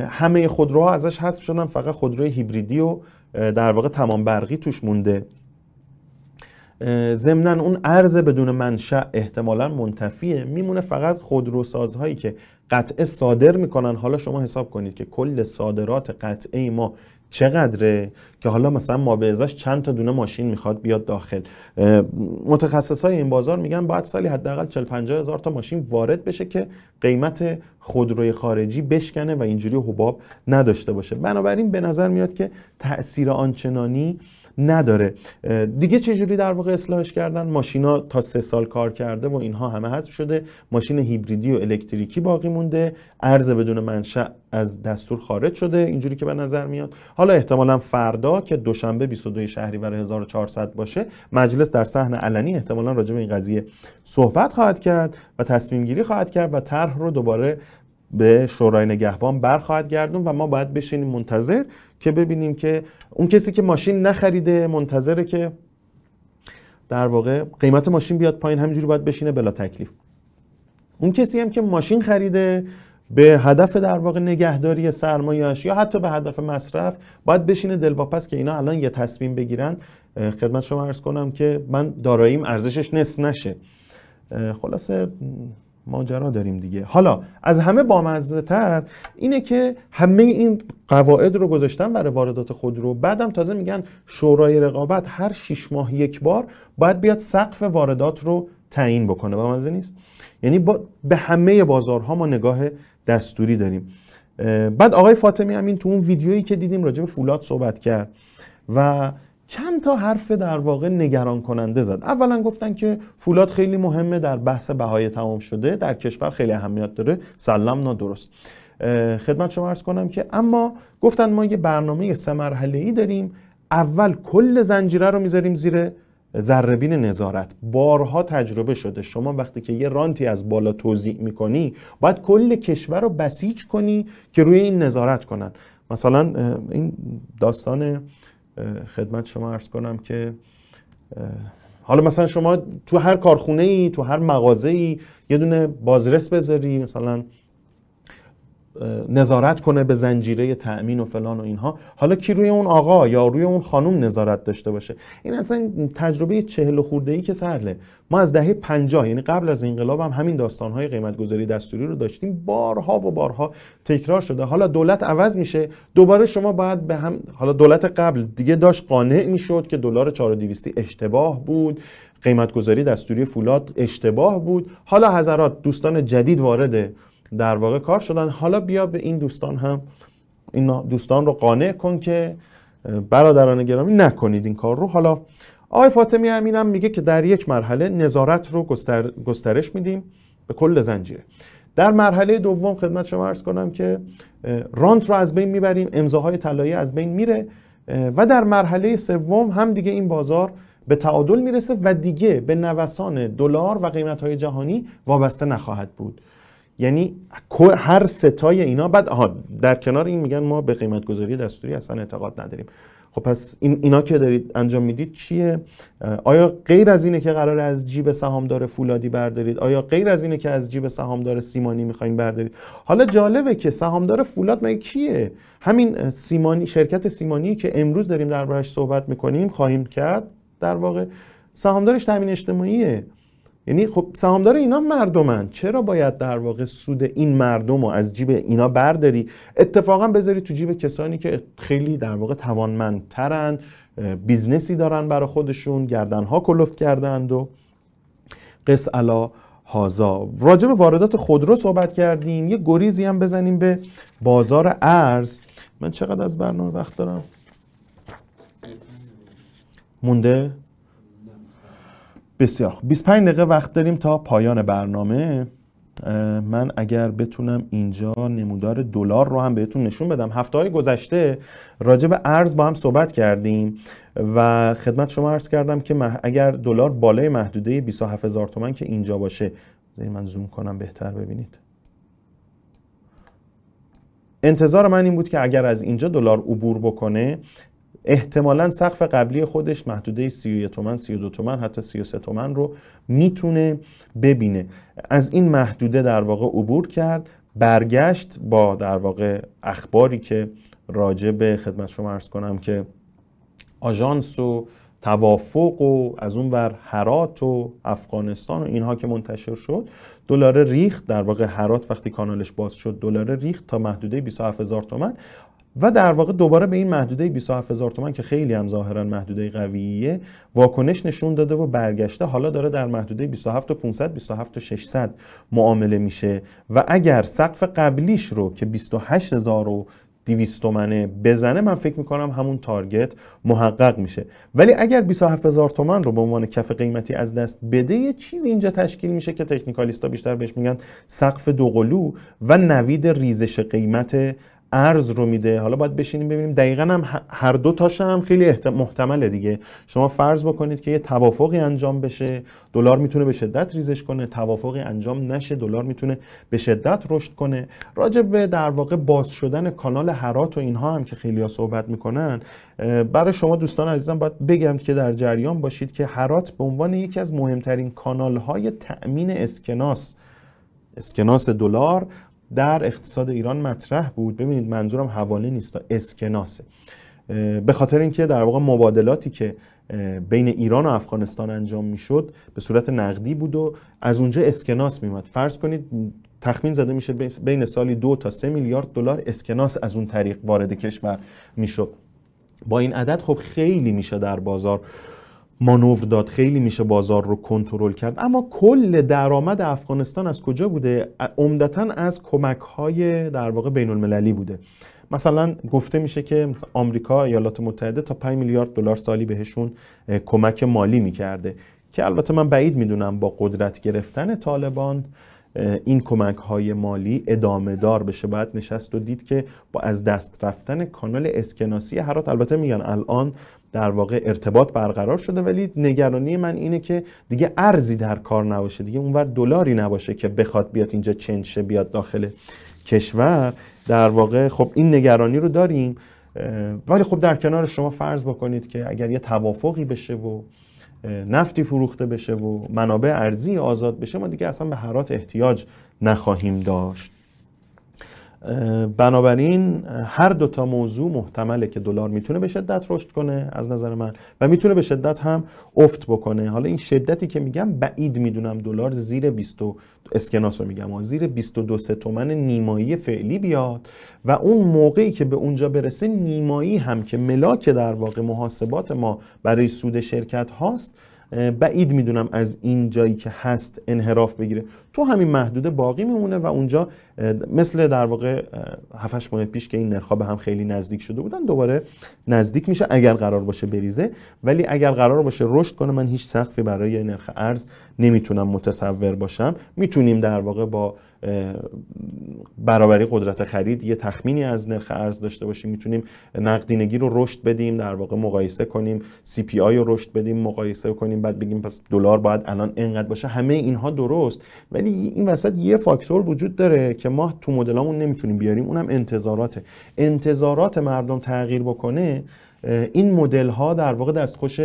همه خودروها ازش حذف شدن فقط خودروی هیبریدی و در واقع تمام برقی توش مونده. ضمنا اون ارز بدون منشأ احتمالا منتفیه. میمونه فقط خودروسازهایی که قطعه صادر می‌کنن. حالا شما حساب کنید که کل صادرات قطعه ما چقدره که حالا مثلا ما به ازاش چند تا دونه ماشین می‌خواد بیاد داخل. متخصص های این بازار میگن باید سالی حداقل 40 50 هزار تا ماشین وارد بشه که قیمت خودروی خارجی بشکنه و اینجوری حباب نداشته باشه. بنابراین به نظر میاد که تاثیر آنچنانی نداره. دیگه چجوری در واقع اصلاحش کردن؟ ماشینا تا سه سال کار کرده و اینها همه حذف شده. ماشین هیبریدی و الکتریکی باقی مونده. ارز بدون منشأ از دستور خارج شده. اینجوری که به نظر میاد. حالا احتمالا فردا که دوشنبه 22 شهریور 1400 باشه مجلس در صحن علنی احتمالا راجع به این قضیه صحبت خواهد کرد و تصمیم گیری خواهد کرد و طرح رو دوباره به شورای نگهبان برخواهد گردون و ما باید بشینیم منتظر که ببینیم که اون کسی که ماشین نخریده منتظره که در واقع قیمت ماشین بیاد پایین همینجوری باید بشینه بلا تکلیف. اون کسی هم که ماشین خریده به هدف در واقع نگهداری سرمایه‌اش یا حتی به هدف مصرف باید بشینه دلواپس که اینا الان یه تصمیم بگیرن. خدمت شما عرض کنم که من داراییم ارزشش نصف نشه. خلاصه ماجرا داریم دیگه. حالا از همه بامزه تر اینه که همه این قواعد رو گذاشتن برای واردات خودرو بعدم تازه میگن شورای رقابت هر شیش ماه یک بار باید بیاد سقف واردات رو تعیین بکنه. بامزه نیست؟ یعنی با به همه بازارها ما نگاه دستوری داریم. بعد آقای فاطمی همین تو اون ویدیویی که دیدیم راجع به فولاد صحبت کرد و چند تا حرف در واقع نگران کننده زد. اولا گفتن که فولاد خیلی مهمه در بحث بهای تمام شده. در کشور خیلی اهمیت داره. سلام نادرست. خدمت شما ارز کنم که اما گفتن ما یه برنامه سه مرحله ای داریم. اول کل زنجیره رو می‌ذاریم زیر ذربین نظارت. بارها تجربه شده. شما وقتی که یه رانتی از بالا توضیح می‌کنی باید کل کشور رو بسیج کنی که روی این نظارت کنن. مثلا این داستان خدمت شما ارز کنم که حالا مثلا شما تو هر کارخونه ای تو هر مغازه ای یه دونه بازرس بذاری مثلا نظارت کنه به زنجیره تأمین و فلان و اینها. حالا کی روی اون آقا یا روی اون خانم نظارت داشته باشه؟ این اصلا تجربه چهل خورده ای که سهله ما از دهه 50 یعنی قبل از انقلاب هم همین داستانهای قیمت گذاری دستوری رو داشتیم. بارها و بارها تکرار شده. حالا دولت عوض میشه. دوباره شما باید به هم حالا دولت قبل دیگه داشت قانع می‌شد که دلار 4200 اشتباه بود. قیمت گذاری دستوری فولاد اشتباه بود. حالا حضرات دوستان جدید وارد در واقع کار شدن. حالا بیا به این دوستان هم این دوستان رو قانع کن که برادران گرامی نکنید این کار رو. حالا آقای فاطمی امینم میگه که در یک مرحله نظارت رو گستر... گسترش میدیم به کل زنجیره. در مرحله دوم خدمت شما عرض کنم که رانت رو از بین می‌بریم امضاهای طلایی از بین میره و در مرحله سوم هم دیگه این بازار به تعادل می‌رسه و دیگه به نوسان دلار و قیمت های جهانی وابسته نخواهد بود. یعنی هر ستای اینا بعد آها در کنار این میگن ما به قیمت گذاری دستوری اصلا اعتقاد نداریم. خب پس این اینا که دارید انجام می‌دید چیه؟ آیا غیر از اینه که قرار از جیب سهامدار فولادی بردارید؟ آیا غیر از اینه که از جیب سهامدار سیمانی می‌خواین بردارید؟ حالا جالبه که سهامدار فولاد مگه کیه؟ همین سیمانی شرکت سیمانی که امروز داریم دربارش صحبت می‌کنیم خواهیم کرد در واقع سهامدارش تامین اجتماعیه. یعنی خب سهامدار اینا مردمن. چرا باید در واقع سود این مردم رو از جیب اینا برداری؟ اتفاقا بذاری تو جیب کسانی که خیلی در واقع توانمندترن business ی دارن برای خودشون گردنها کلفت کردند و قس علی هذا. راجع به واردات خودرو صحبت کردیم یه گریزی هم بزنیم به بازار ارز. من چقدر از برنامه وقت دارم؟ مونده؟ بسیار خوب. 25 دقیقه وقت داریم تا پایان برنامه. من اگر بتونم اینجا نمودار دلار رو هم بهتون نشون بدم. هفته های گذشته راجع به ارز با هم صحبت کردیم و خدمت شما عرض کردم که اگر دلار بالای محدوده 27 هزار تومن که اینجا باشه. من زوم کنم بهتر ببینید. انتظار من این بود که اگر از اینجا دلار عبور بکنه احتمالا سقف قبلی خودش محدوده 31 تومن 32 تومن حتی 33 تومن رو می‌تونه ببینه. از این محدوده در واقع عبور کرد برگشت با در واقع اخباری که راجع به خدمت شما ارز کنم که آژانس و توافق و از اون بر هرات و افغانستان و اینها که منتشر شد دلار ریخت در واقع هرات وقتی کانالش باز شد دلار ریخت تا محدوده 27000 تومن. و در واقع دوباره به این محدوده 27 هزار تومن که خیلی هم ظاهرا محدوده قویه واکنش نشون داده و برگشته. حالا داره در محدوده 27 و 500 27 و 600 معامله میشه. و اگر سقف قبلیش رو که 28 هزار و 200 تومنه بزنه من فکر می‌کنم همون تارگت محقق میشه. ولی اگر 27 هزار تومن رو به عنوان کف قیمتی از دست بده یه چیزی اینجا تشکیل میشه که تکنیکالیستا بیشتر بهش میگن سقف دوقلو و نوید ریزش قیمت ارز رو میده. حالا باید بشینیم ببینیم. دقیقا هم هر دو تاش هم خیلی محتمله دیگه. شما فرض بکنید که یه توافقی انجام بشه دلار می‌تونه به شدت ریزش کنه. توافقی انجام نشه دلار می‌تونه به شدت رشد کنه. راجع به در واقع باز شدن کانال هرات و اینها هم که خیلی ها صحبت می‌کنن برای شما دوستان عزیزم باید بگم که در جریان باشید که هرات به عنوان یکی از مهمترین کانال های تأمین اسکناس اسکناس دلار در اقتصاد ایران مطرح بود. ببینید منظورم حواله نیست اسکناسه. به خاطر اینکه در واقع مبادلاتی که بین ایران و افغانستان انجام می‌شد به صورت نقدی بود و از اونجا اسکناس میومد فرض کنید تخمین زده میشه بین سالی دو تا سه میلیارد دلار اسکناس از اون طریق وارد کشور می‌شد. با این عدد خب خیلی میشه در بازار مانور داد. خیلی میشه بازار رو کنترل کرد. اما کل درآمد افغانستان از کجا بوده؟ عمدتا از کمک های در واقع بین المللی بوده. مثلا گفته میشه که آمریکا ایالات متحده تا 5 میلیارد دلار سالی بهشون کمک مالی می‌کرده. که البته من بعید می‌دونم با قدرت گرفتن طالبان این کمک های مالی ادامه دار بشه. باید نشست و دید که با از دست رفتن کانال اسکناسی هرات البته میگن الان در واقع ارتباط برقرار شده ولی نگرانی من اینه که دیگه ارزی در کار نباشه دیگه اونور دلاری نباشه که بخواد بیاد اینجا چنج بیاد داخل کشور. در واقع خب این نگرانی رو داریم ولی خب در کنار شما فرض بکنید که اگر یه توافقی بشه و نفتی فروخته بشه و منابع ارزی آزاد بشه ما دیگه اصلا به هرات احتیاج نخواهیم داشت. بنابراین هر دو تا موضوع محتمله که دلار می‌تونه به شدت رشد کنه از نظر من و می‌تونه به شدت هم افت بکنه. حالا این شدتی که میگم بعید می‌دونم دلار زیر 20 اسکناس رو میگم زیر 22 تومن نیمایی فعلی بیاد و اون موقعی که به اونجا برسه نیمایی هم که ملاک در واقع محاسبات ما برای سود شرکت هاست بعید می‌دونم از این جایی که هست انحراف بگیره. تو همین محدوده باقی میمونه و اونجا مثل در واقع 7 ماه پیش که این نرخ به هم خیلی نزدیک شده بودن دوباره نزدیک میشه اگر قرار باشه بریزه. ولی اگر قرار باشه رشد کنه من هیچ سقفی برای نرخ ارز نمی‌تونم متصور باشم. می‌تونیم در واقع با برابری قدرت خرید یه تخمینی از نرخ ارز داشته باشیم. می‌تونیم نقدینگی رو رشد بدیم در واقع مقایسه کنیم سی پی آی رو رشد بدیم مقایسه کنیم بعد بگیم پس دلار باید الان انقدر باشه. همه اینها درست ولی این وسط یه فاکتور وجود داره که ما تو مدلامون نمی‌تونیم بیاریم اونم انتظاراته. انتظارات مردم تغییر بکنه این مدل ها در واقع دستخوش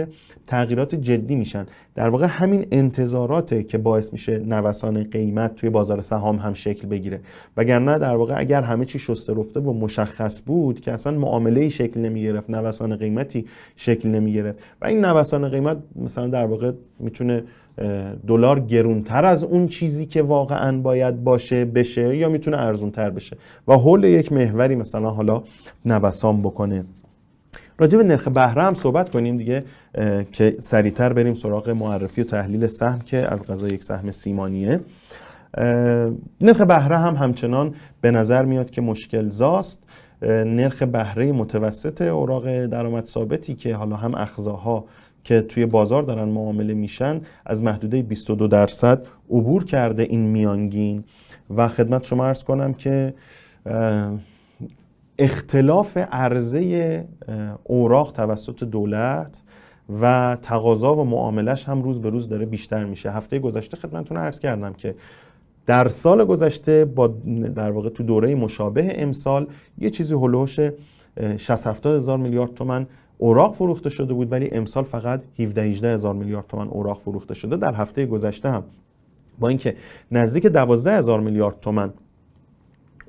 تغییرات جدی میشن. در واقع همین انتظاراته که باعث میشه نوسان قیمت توی بازار سهام هم شکل بگیره. وگرنه در واقع اگر همه چی شسته رفته و مشخص بود که اصلا معامله شکل نمی‌گرفت نوسان قیمتی شکل نمی‌گرفت و این نوسان قیمت مثلا در واقع می‌تونه دلار گرونتر از اون چیزی که واقعا باید باشه بشه یا می‌تونه ارزونتر بشه. و حول یک محوری مثلا حالا نوسان بکنه. راجع به نرخ بهره هم صحبت کنیم دیگه که سریعتر بریم سراغ معرفی و تحلیل سهم که از غذا یک سهم سیمانیه. نرخ بهره هم همچنان به نظر میاد که مشکل زاست. نرخ بهره متوسط اوراق درآمد ثابتی که حالا هم اخزاها که توی بازار دارن معامله میشن از محدوده 22 درصد عبور کرده این میانگین. و خدمت شما ارز کنم که اختلاف عرضه اوراق توسط دولت و تقاضا و معاملش هم روز به روز داره بیشتر میشه. هفته گذشته خدمتتون عرض کردم که در سال گذشته با در واقع تو دوره مشابه امسال یه چیزی هلوش 60 70 هزار میلیارد تومن اوراق فروخته شده بود ولی امسال فقط 17 18 هزار میلیارد تومن اوراق فروخته شده. در هفته گذشته هم با اینکه نزدیک 12 هزار میلیارد تومن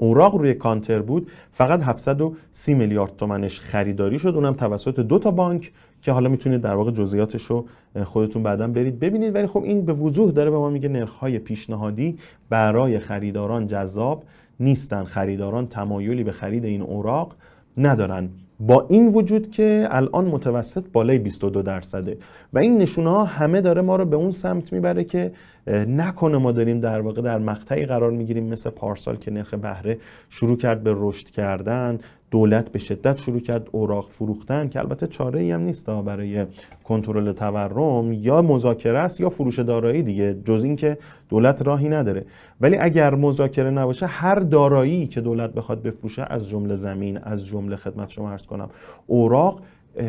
اوراق روی کانتر بود فقط 730 میلیارد تومنش خریداری شد. اونم توسط دو تا بانک که حالا می‌تونید در واقع جزئیاتش رو خودتون بعدا برید ببینید. ولی خب این به وضوح داره به ما میگه نرخ‌های پیشنهادی برای خریداران جذاب نیستن. خریداران تمایلی به خرید این اوراق ندارن. با این وجود که الان متوسط بالای 22 درصده. و این نشونه ها همه داره ما رو به اون سمت می‌بره که نکنه ما داریم در واقع در مقطعی قرار می‌گیریم مثل پارسال که نرخ بهره شروع کرد به رشد کردن دولت به شدت شروع کرد اوراق فروختن که البته چاره ای هم نیست برای کنترل تورم یا مذاکره است یا فروش دارایی دیگه جز اینکه دولت راهی نداره. ولی اگر مذاکره نباشه هر دارایی که دولت بخواد بفروشه از جمله زمین از جمله خدمت شما عرض کنم اوراق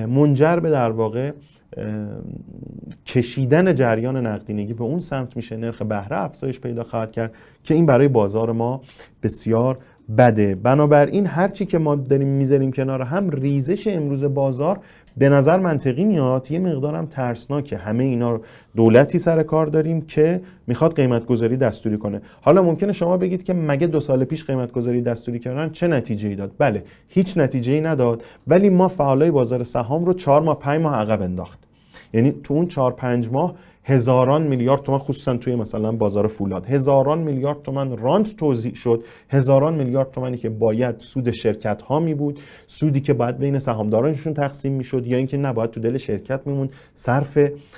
منجر به در واقع کشیدن جریان نقدینگی به اون سمت میشه نرخ بهره افزایش پیدا خواهد کرد که این برای بازار ما بسیار بده. بنابراین هرچی که ما داریم می‌ذاریم کنار هم ریزش امروز بازار به نظر منطقی میاد. یه مقدارم ترسناکه. همه اینا دولتی سر کار داریم که می‌خواد قیمت گذاری دستوری کنه. حالا ممکنه شما بگید که مگه دو سال پیش قیمت گذاری دستوری کردن چه نتیجه ای داد؟ بله هیچ نتیجه ای نداد. ولی ما فعالای بازار سهام رو چهار ماه پنج ماه عقب انداخت. یعنی تو اون چهار پنج ماه هزاران میلیارد تومن خصوصا توی مثلا بازار فولاد. هزاران میلیارد تومن رانت توضیح شد. هزاران میلیارد تومنی که باید سود شرکت ها می بود سودی که باید بین سهامدارانشون تقسیم می‌شد یا اینکه نباید تو دل شرکت میمون صرف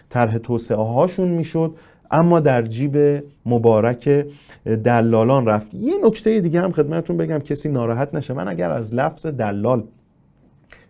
طرح توسعه هاشون می‌شد. اما در جیب مبارک دلالان رفت. یه نکته دیگه هم خدمتتون بگم کسی ناراحت نشه. من اگر از لفظ دلال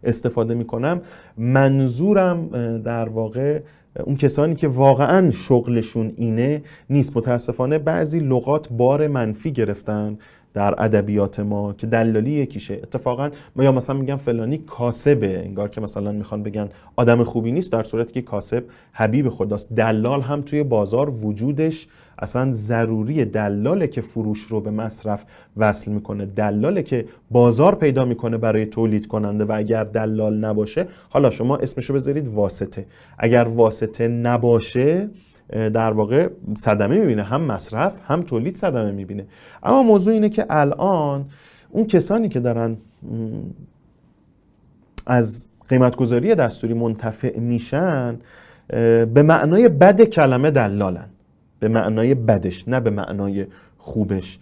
استفاده می‌کنم منظورم در واقع اون کسانی که واقعا شغلشون اینه نیست. متاسفانه بعضی لغات بار منفی گرفتن در ادبیات ما که دلالی یکیشه. اتفاقا ما یا مثلا میگن فلانی کاسبه. انگار که مثلا می‌خوان بگن آدم خوبی نیست در صورتی که کاسب حبیب خداست. دلال هم توی بازار وجودش اصلا ضروری دلاله که فروش رو به مصرف وصل می‌کنه. دلاله که بازار پیدا می‌کنه برای تولید کننده و اگر دلال نباشه حالا شما اسمشو بذارید واسطه. اگر واسطه نباشه در واقع صدمه می‌بینه. هم مصرف هم تولید صدمه می‌بینه. اما موضوع اینه که الان اون کسانی که دارن از قیمتگذاری دستوری منتفع میشن به معنای بد کلمه دلالن. به معنای بدش نه به معنای خوبش.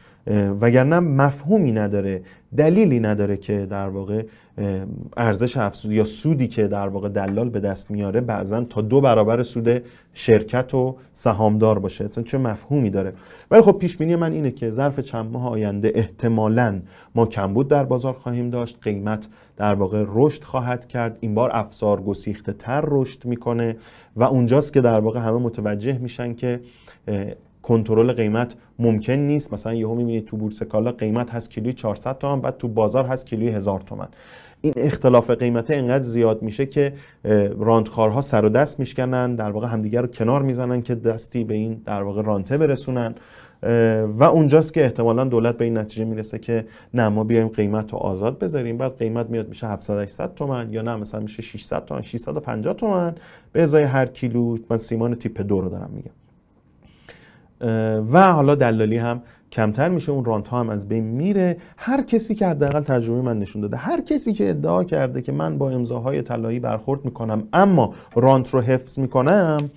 وگرنه مفهومی نداره دلیلی نداره که در واقع ارزش افزودی یا سودی که در واقع دلال به دست میاره بعضا تا دو برابر سود شرکت و سهامدار باشه. اصلا چه مفهومی داره؟ ولی خب پیش بینی من اینه که ظرف چند ماه آینده احتمالا ما کمبود در بازار خواهیم داشت قیمت در واقع رشد خواهد کرد. این بار افزار گسیخته تر رشد می‌کنه و اونجاست که در واقع همه متوجه میشن که کنترل قیمت ممکن نیست. مثلا یهو می‌بینید تو بورس کالا قیمت هست کیلوی 400 تومن بعد تو بازار هست کیلوی 1000 تومن. این اختلاف قیمت انقدر زیاد میشه که راندخارها سر و دست میشکنن در واقع همدیگر رو کنار می‌زنن که دستی به این در واقع رانته برسونن. و اونجاست که احتمالا دولت به این نتیجه می‌رسه که نه ما بیایم قیمت رو آزاد بذاریم. بعد قیمت میاد میشه 700 800 تومن یا نه مثلا میشه 600 تومن 650 تومن. به ازای هر کیلو من سیمان تیپ دو رو دارم میگم. و حالا دلالی هم کمتر میشه. اون رانت ها هم از بین میره. هر کسی که حداقل تجربه من نشون داده هر کسی که ادعا کرده که من با امضاهای طلایی برخورد می‌کنم اما رانت رو حفظ می‌کنم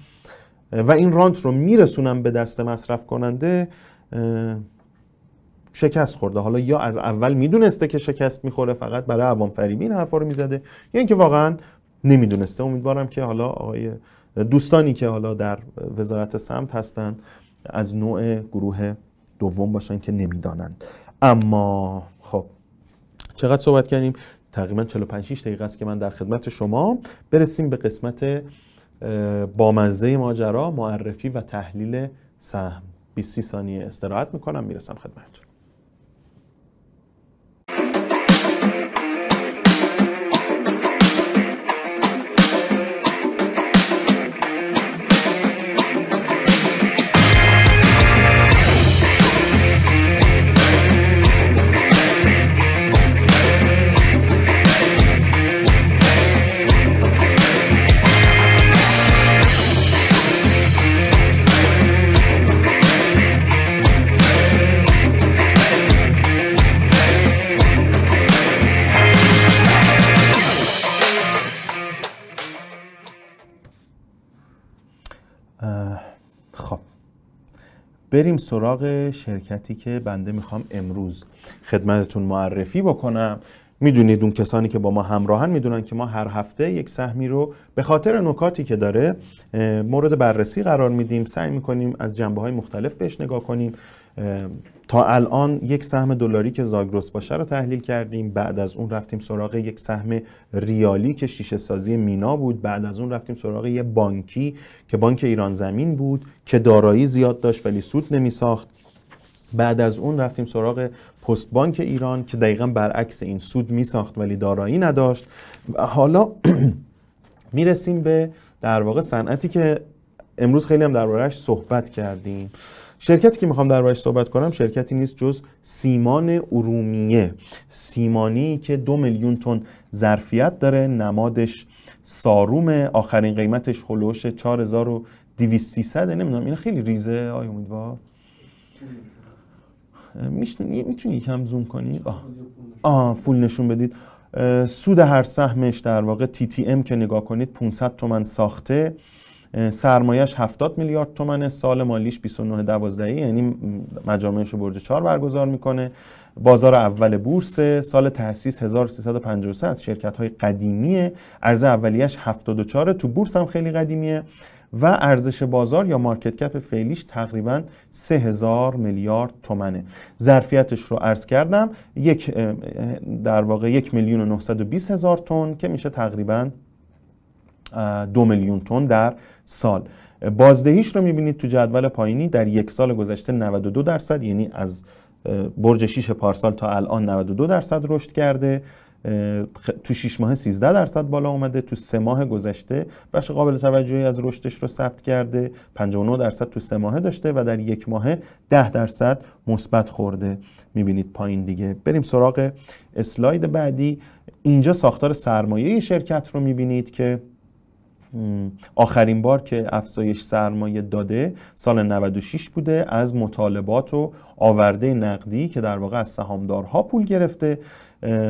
و این رانت رو میرسونم به دست مصرف کننده شکست خورده. حالا یا از اول می‌دونسته که شکست می‌خوره فقط برای عوام فریبی این حرفا رو می‌زده یا اینکه واقعا نمی‌دونسته. امیدوارم که حالا آقای دوستانی که حالا در وزارت سمت هستن از نوع گروه دوم باشن که نمی‌دانند. اما خب چقدر صحبت کردیم؟ تقریبا 45 6 دقیقه است که من در خدمت شما برسیم به قسمت بامزه ماجرا معرفی و تحلیل سهم. 20 ثانیه استراحت می‌کنم می‌رسم خدمتتون. بریم سراغ شرکتی که بنده می‌خوام امروز خدمتتون معرفی بکنم. می‌دونید اون کسانی که با ما همراهن می‌دونن که ما هر هفته یک سهمی رو به خاطر نکاتی که داره مورد بررسی قرار میدیم. سعی می‌کنیم از جنبه های مختلف بهش نگاه کنیم. تا الان یک سهم دلاری که زاگرس باشه رو تحلیل کردیم. بعد از اون رفتیم سراغ یک سهم ریالی که شیشه سازی مینا بود. بعد از اون رفتیم سراغ یه بانکی که بانک ایران زمین بود که دارایی زیاد داشت ولی سود نمی ساخت. بعد از اون رفتیم سراغ پست بانک ایران که دقیقا برعکس این سود می ساخت ولی دارایی نداشت. و حالا می‌رسیم به در واقع صنعتی که امروز خیلی هم دربارهش صحبت کردیم. شرکتی که می‌خوام دربارش صحبت کنم شرکتی نیست جز سیمان ارومیه. سیمانی که دو میلیون تن ظرفیت داره نمادش ساروم آخرین قیمتش هلوش 4200 نمی‌دونم این خیلی ریزه. آیا امیدوار. می‌تونی یکم زوم کنی؟ آه. آه فول نشون بدید. سود هر سهمش در واقع ام که نگاه کنید 500 تومن ساخته. سرمایش 70 میلیارد تومنه سال مالیش 29 12 یعنی مجامعش رو برج 4 برگزار می‌کنه. بازار اول بورس سال تأسیس 1353 از شرکت های قدیمیه. ارز اولیش 74 تو بورس هم خیلی قدیمیه. و ارزش بازار یا مارکت کپ فعلیش تقریبا 3000 میلیارد تومنه. ظرفیتش رو عرض کردم یک در واقع یک میلیون و 920 هزار تن که میشه تقریبا دو میلیون تن در سال. بازدهیش رو می‌بینید تو جدول پایینی در یک سال گذشته 92 درصد یعنی از برج 6 پارسال تا الان 92 درصد رشد کرده. تو 6 ماه 13 درصد بالا اومده. تو سه ماه گذشته بخش قابل توجهی از رشدش رو ثبت کرده. 59 درصد تو سه ماه داشته و در یک ماه 10 درصد مثبت خورده. می‌بینید پایین دیگه. بریم سراغ اسلاید بعدی. اینجا ساختار سرمایه شرکت رو می‌بینید که آخرین بار که افزایش سرمایه داده سال 96 بوده از مطالبات و آورده نقدی که در واقع از سهامدارها پول گرفته.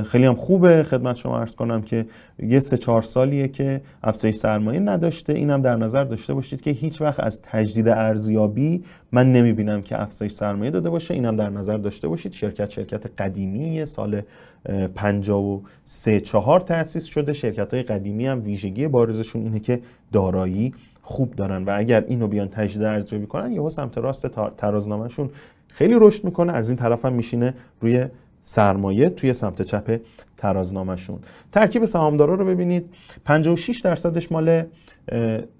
خیلی هم خوبه خدمت شما ارز کنم که یه سه چهار سالیه که افزایش سرمایه نداشته. اینم در نظر داشته باشید که هیچ وقت از تجدید ارزیابی من نمی‌بینم که افزایش سرمایه داده باشه. اینم در نظر داشته باشید. شرکت شرکت قدیمی سال 53 4 تأسیس شده. شرکت های قدیمی هم ویژگی بارزشون اینه که دارایی خوب دارن و اگر اینو بیان تجدید ارزیابی کنن یهو سمت راست ترازنامهشون خیلی رشد می‌کنه. از این طرف هم میشینه روی سرمایه توی سمت چپ ترازنامهشون. ترکیب سهامدارا رو ببینید. 56 درصدش مال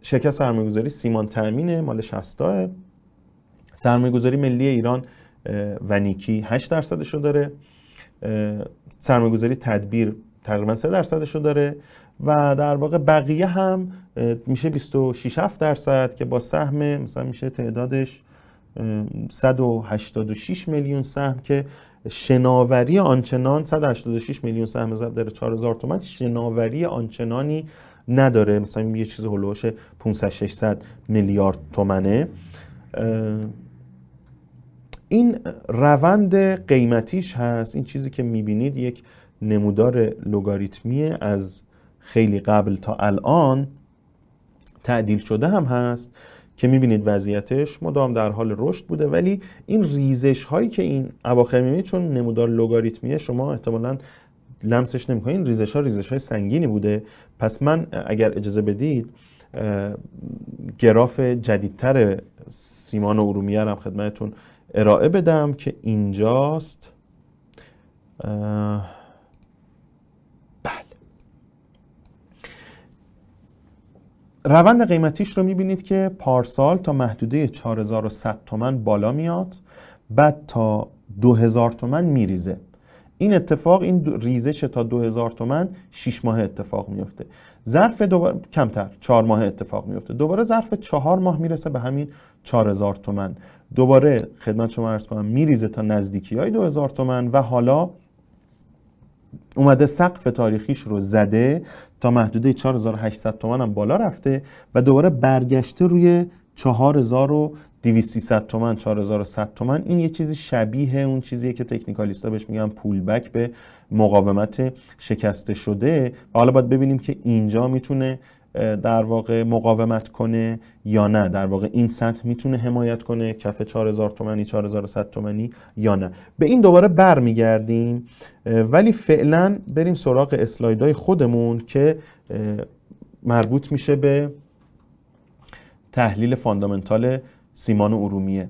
شرکت سرمایه‌گذاری سیمان تامینه مال 60 سرمایه گذاری ملی ایران و نیکی 8 درصدش رو داره. سرمایه گذاری تدبیر تقریبا 3 درصدش رو داره. و در واقع بقیه هم میشه 26 درصد که با سهم مثلا میشه تعدادش 186 میلیون سهم که شناوری آنچنان 186 میلیون سهم ضرب در 4000 تومان شناوری آنچنانی نداره. مثلا یه چیز هلوش 500 600 میلیارد تومنه. این روند قیمتیش هست. این چیزی که می‌بینید یک نمودار لوگاریتمی از خیلی قبل تا الان تعدیل شده هم هست. که می‌بینید وضعیتش مدام در حال رشد بوده ولی این ریزش هایی که این اواخر می‌بینید چون نمودار لوگاریتمیه شما احتمالا لمسش نمی‌کنید. ریزش ها ریزش های سنگینی بوده. پس من اگر اجازه بدید گراف جدیدتر سیمان و ارومیه هم خدمتتون ارائه بدم که اینجاست. روند قیمتیش رو می‌بینید که پارسال تا محدوده 4100 تومن بالا میاد بعد تا 2000 تومن میریزه. این اتفاق این ریزش تا 2000 تومن 6 ماه اتفاق میفته ظرف دوباره کمتر 4 ماه اتفاق میفته دوباره ظرف 4 ماه می‌رسه به همین 4000 تومن. دوباره خدمت شما عرض کنم میریزه تا نزدیکی های 2000 تومن و حالا اومده سقف تاریخیش رو زده تا محدوده 4800 تومن هم بالا رفته و دوباره برگشته روی 4200 تومن 4100 تومن. این یه چیزی شبیه اون چیزیه که تکنیکالیستا بهش میگن پول بک به مقاومت شکسته شده. حالا باید ببینیم که اینجا می‌تونه در واقع مقاومت کنه یا نه. در واقع این سطح می‌تونه حمایت کنه کف 4000 تومانی 4100 تومانی یا نه. به این دوباره برمیگردیم ولی فعلا بریم سراغ اسلایدهای خودمون که مربوط میشه به تحلیل فاندامنتال سیمان و ارومیه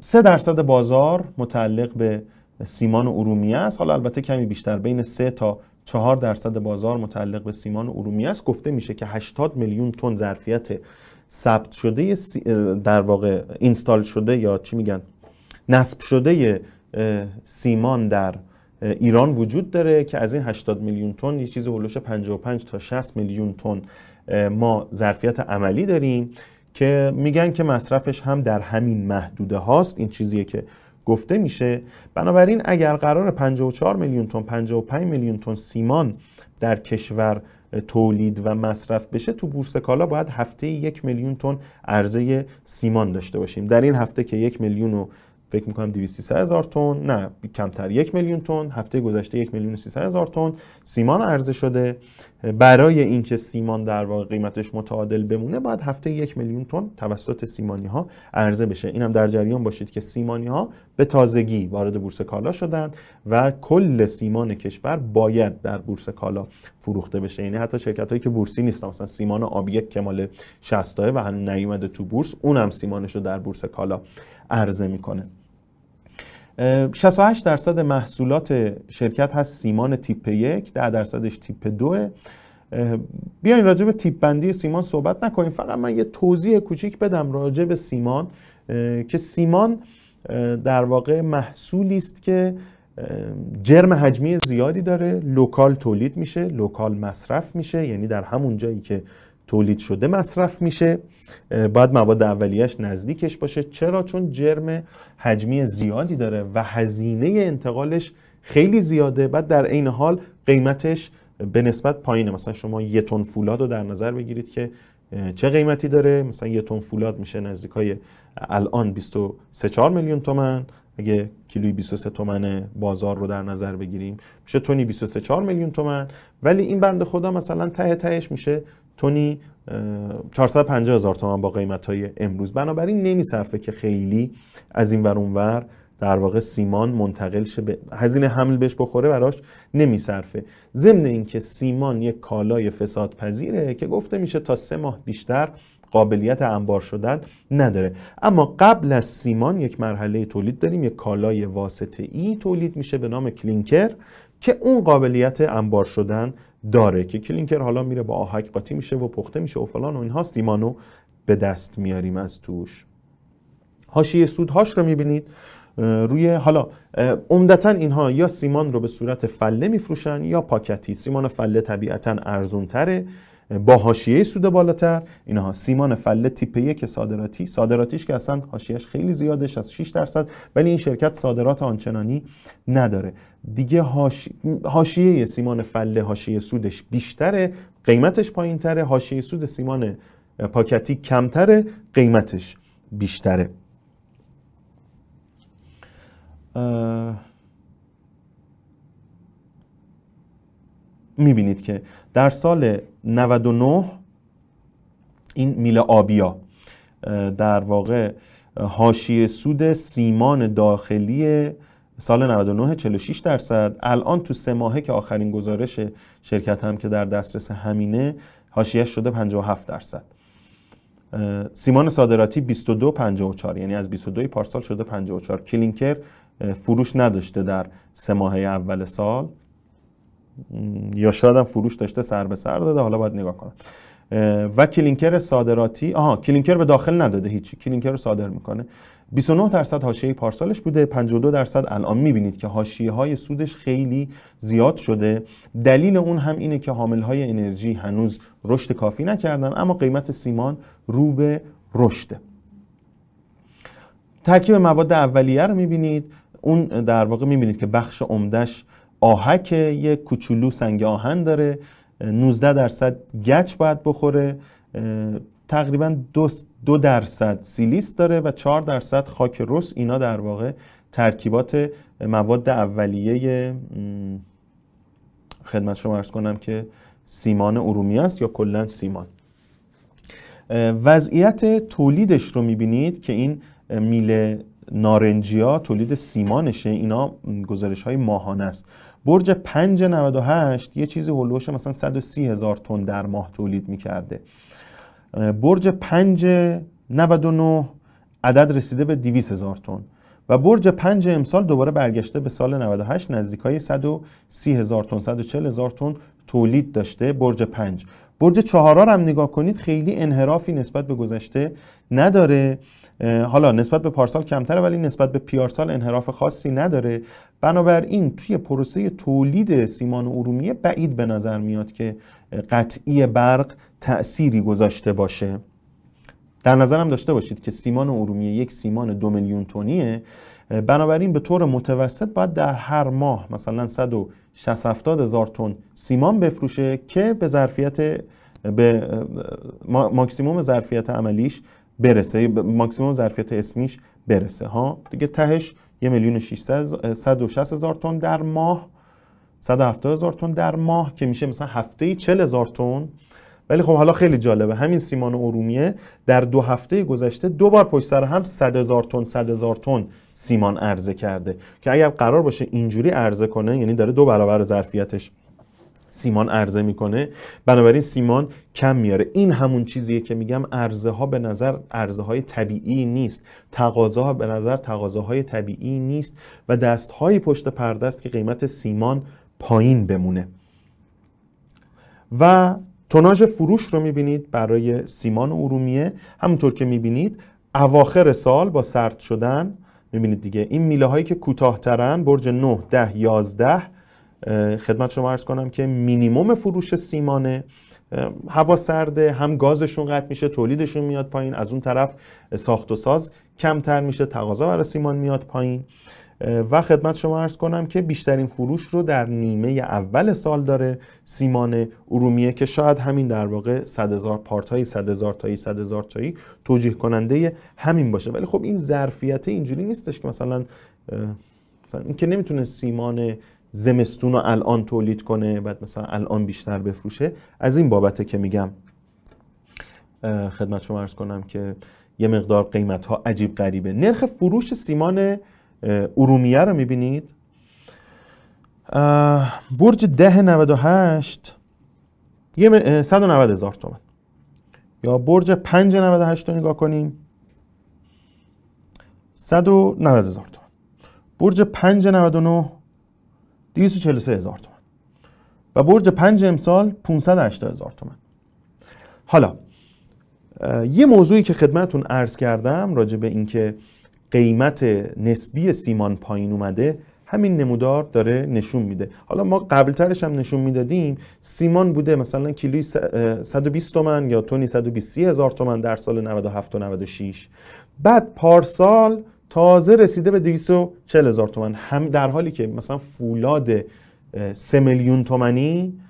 سه درصد بازار متعلق به سیمان و ارومیه است. حالا البته کمی بیشتر بین 3 تا 4 درصد بازار متعلق به سیمان ارومیه است. گفته میشه که 80 میلیون تن ظرفیت ثبت شده در واقع اینستال شده یا چی میگن نصب شده سیمان در ایران وجود داره که از این 80 میلیون تن یه چیز هولوش 55 تا 60 میلیون تن ما ظرفیت عملی داریم که میگن که مصرفش هم در همین محدوده هاست. این چیزیه که گفته میشه بنابراین اگر قرار 54 میلیون تن 55 میلیون تن سیمان در کشور تولید و مصرف بشه تو بورس کالا باید هفته یک میلیون تن عرضه سیمان داشته باشیم. در این هفته که یک میلیون و فکر می‌کنم 200 هزار تن. نه کمتر. یک میلیون تن. هفته گذشته یک میلیون و 300 هزار تن. سیمان عرضه شده. برای اینکه سیمان در واقع قیمتش متعادل بمونه باید هفته یک میلیون تن توسط سیمانی ها عرضه بشه. اینم در جریان باشید که سیمانی ها به تازگی وارد بورس کالا شدند و کل سیمان کشور باید در بورس کالا فروخته بشه. یعنی حتی شرکت هایی که بورسی نیستن مثلا سیمان آبی که مال 60 و هنوز نیومده تو بورس اونم سیمانش رو در بورس کالا عرضه می‌کنه. 68 درصد محصولات شرکت هست سیمان تیپ یک 10 درصدش تیپ دو. بیاین راجع به تیپ بندی سیمان صحبت نکنیم. فقط من یه توضیح کوچیک بدم راجع به سیمان که سیمان در واقع محصولی است که جرم حجمی زیادی داره. local تولید میشه local مصرف میشه یعنی در همون جایی که تولید شده مصرف میشه. باید مواد اولیه‌ش نزدیکش باشه. چرا؟ چون جرم حجمی زیادی داره و هزینه انتقالش خیلی زیاده. بعد در عین حال قیمتش به نسبت پایینه. مثلا شما یه تن فولاد رو در نظر بگیرید که چه قیمتی داره؟ مثلا یه تن فولاد میشه نزدیک های الان 23 4 میلیون تومن. اگه کیلوی 23 تومن بازار رو در نظر بگیریم میشه تونی 23 4 میلیون تومن. ولی این بند خدا مثلا ته تهش میشه تونی 450 هزار تومن با قیمت های امروز. بنابراین نمیصرفه که خیلی از این ور ور در واقع سیمان منتقل شه به هزینه حمل بهش بخوره براش نمیصرفه. ضمن اینکه سیمان یک کالای فساد پذیره که گفته میشه تا سه ماه بیشتر قابلیت انبار شدن نداره. اما قبل از سیمان یک مرحله تولید داریم. یک کالای واسطه ای تولید میشه به نام کلینکر. که اون قابلیت انبار شدن داره که کلینکر حالا میره با آهک قاطی میشه و پخته میشه و فلان و اینها. سیمانو به دست میاریم از توش. حاشیه سودهاش رو می‌بینید. روی حالا عمدتا اینها یا سیمان رو به صورت فله میفروشن یا پاکتی. سیمان فله طبیعتا ارزون تره با حاشیه سود بالاتر. اینها سیمان فله تیپ یک صادراتی. صادراتیش که اصلا حاشیهش خیلی زیادش از 6 درصد. ولی این شرکت صادرات آنچنانی نداره. دیگه حاشیه سیمان فله حاشیه سودش بیشتره قیمتش پایینتره. حاشیه سود سیمان پاکتی کمتره قیمتش بیشتره. می‌بینید که در سال 99 این میل آبیا. در واقع حاشیه سود سیمان داخلی سال 99 46 درصد. الان تو سه ماهه که آخرین گزارش شرکت هم که در دسترس همینه حاشیه شده 57 درصد. سیمان صادراتی 22 54 یعنی از 22 پارسال شده 54 کلینکر فروش نداشته در سه ماهه اول سال. یا شاید هم فروش داشته سر به سر داده حالا باید نگاه کنم. و کلینکر صادراتی آها کلینکر به داخل نداده هیچی. کلینکر رو صادر می‌کنه. 29 درصد حاشیه پارسالش بوده 52 درصد الان می‌بینید که حاشیه های سودش خیلی زیاد شده. دلیل اون هم اینه که حامل های انرژی هنوز رشد کافی نکردن اما قیمت سیمان رو به رشده. ترکیب مواد اولیه رو می‌بینید. اون در واقع می‌بینید که بخش عمدهش آهک یک کوچولو سنگ آهن داره 19 درصد گچ باید بخوره تقریبا دو, دو درصد سیلیس داره و 4 درصد خاک رس. اینا در واقع ترکیبات مواد اولیه خدمت شما ارز کنم که سیمان ارومی است یا کلا سیمان. وضعیت تولیدش رو می‌بینید که این میله نارنجیا تولید سیمانشه. اینا گزارش های ماهانه است. برج 598 یه چیزی هلوش مثلا 130 هزار تن در ماه تولید می‌کرده. برج 599 عدد رسیده به 200 هزار تن و برج 5 امسال دوباره برگشته به سال 98 نزدیک های 130 هزار تن 140 هزار تن تولید داشته برج 5 برج چهارار هم نگاه کنید خیلی انحرافی نسبت به گذشته نداره. حالا نسبت به پارسال کمتره ولی نسبت به پیارسال انحراف خاصی نداره. بنابراین توی پروسه تولید سیمان ارومیه بعید به نظر میاد که قطعی برق تأثیری گذاشته باشه. در نظرم داشته باشید که سیمان ارومیه یک سیمان دو میلیون تونیه. بنابراین به طور متوسط باید در هر ماه مثلا 160 هزار تن سیمان بفروشه که به ظرفیت به ماکسیموم ظرفیت عملیش برسه ماکسیموم ظرفیت اسمیش برسه ها؟ دیگه تهش یه میلیون 160 هزار تن در ماه 170 هزار تن در ماه که میشه مثلا هفته 40 هزار تن. ولی خب حالا خیلی جالبه. همین سیمان ارومیه در دو هفته گذشته دو بار پشت سر هم 100 هزار تن 100 هزار تن سیمان عرضه کرده که اگر قرار باشه اینجوری عرضه کنه یعنی داره دو برابر ظرفیتش سیمان عرضه می‌کنه. بنابراین سیمان کم میاره. این همون چیزیه که میگم ارزه ها به نظر ارزه های طبیعی نیست. تقاضاها به نظر تقاضاهای طبیعی نیست و دست های پشت پرده است که قیمت سیمان پایین بمونه. و توناژ فروش رو می‌بینید برای سیمان ارومیه. همونطور که می‌بینید اواخر سال با سرد شدن می‌بینید دیگه این میله هایی که کوتاهترن برج 9 10 11 خدمت شما ارز کنم که مینیموم فروش سیمانه. هوا سرده هم گازشون قطع میشه تولیدشون میاد پایین. از اون طرف ساخت و ساز کمتر میشه تقاضا برای سیمان میاد پایین. و خدمت شما ارز کنم که بیشترین فروش رو در نیمه اول سال داره سیمان ارومیه که شاید همین در واقع 100 هزار پارت های 100 هزار تایی 100 هزار تایی توجیه کننده همین باشه. ولی خب این ظرفیت اینجوری نیستش که مثلا مثلا این که نمی‌تونه سیمان زمستون رو الان تولید کنه بعد مثلا الان بیشتر بفروشه. از این بابته که میگم خدمت شما ارز کنم که یه مقدار قیمت ها عجیب غریبه. نرخ فروش سیمان ارومیه رو می‌بینید؟ برج ده 98 یه 190 هزار تومن. یا برج 5 98 رو نگاه کنیم. 190 هزار تومن. برج 5 99 243 هزار تومن و برج 5 امسال 580 هزار تومن حالا یه موضوعی که خدمتون عرض کردم راجع به اینکه قیمت نسبی سیمان پایین اومده همین نمودار داره نشون میده. حالا ما قبلترش هم نشون می‌دادیم سیمان بوده مثلا کیلوی 120 تومن یا تونی 120 هزار تومن در سال 97 و 96 بعد پارسال تازه رسیده به 240 هزار تومن. هم در حالی که مثلا فولاد 3 میلیون تومنی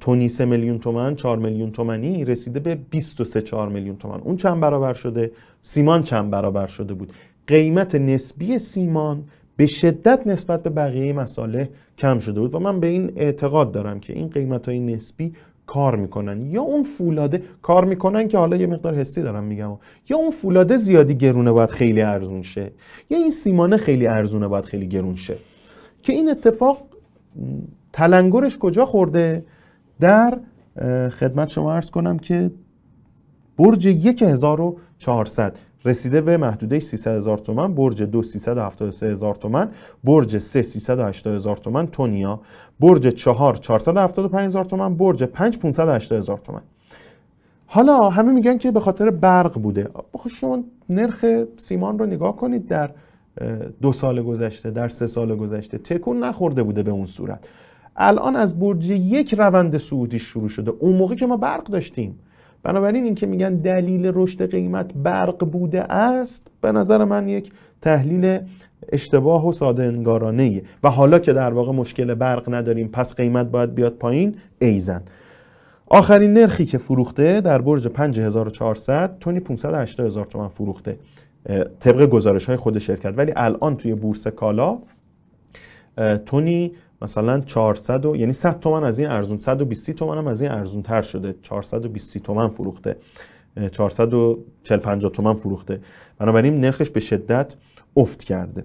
تونی 3 میلیون تومن 4 میلیون تومنی رسیده به 23 4 میلیون تومن. اون چند برابر شده؟ سیمان چند برابر شده بود؟ قیمت نسبی سیمان به شدت نسبت به بقیه مساله کم شده بود و من به این اعتقاد دارم که این قیمت های نسبی کار می‌کنن. یا اون فولاده کار می‌کنن که حالا یه مقدار حسی دارم میگم. یا اون فولاده زیادی گرونه باید خیلی ارزون شه. یا این سیمانه خیلی ارزونه باید خیلی گرون شه. که این اتفاق تلنگرش کجا خورده؟ در خدمت شما عرض کنم که برج 1400 رسیده به محدوده 300 هزار تومن برج دو 373 هزار تومن برج سه 380 هزار تومن تونیا برج چهار 475 هزار تومن برج 5 580 هزار تومن حالا همه میگن که به خاطر برق بوده. شما نرخ سیمان رو نگاه کنید در دو سال گذشته در سه سال گذشته تکون نخورده بوده به اون صورت. الان از برج یک روند صعودی شروع شده. اون موقع که ما برق داشتیم. بنابراین اینکه میگن دلیل رشد قیمت برق بوده است به نظر من یک تحلیل اشتباه و ساده انگارانه و حالا که در واقع مشکل برق نداریم پس قیمت باید بیاد پایین ایزن آخرین نرخی که فروخته در برج 5400 تونی 580 هزار تومن فروخته طبق گزارش های خود شرکت. ولی الان توی بورس کالا تونی مثلا 400 و یعنی 100 تومن از این ارزون 120 تومن هم از این ارزون تر شده. 420 تومن فروخته. 440 50 تومن فروخته. بنابراین نرخش به شدت افت کرده.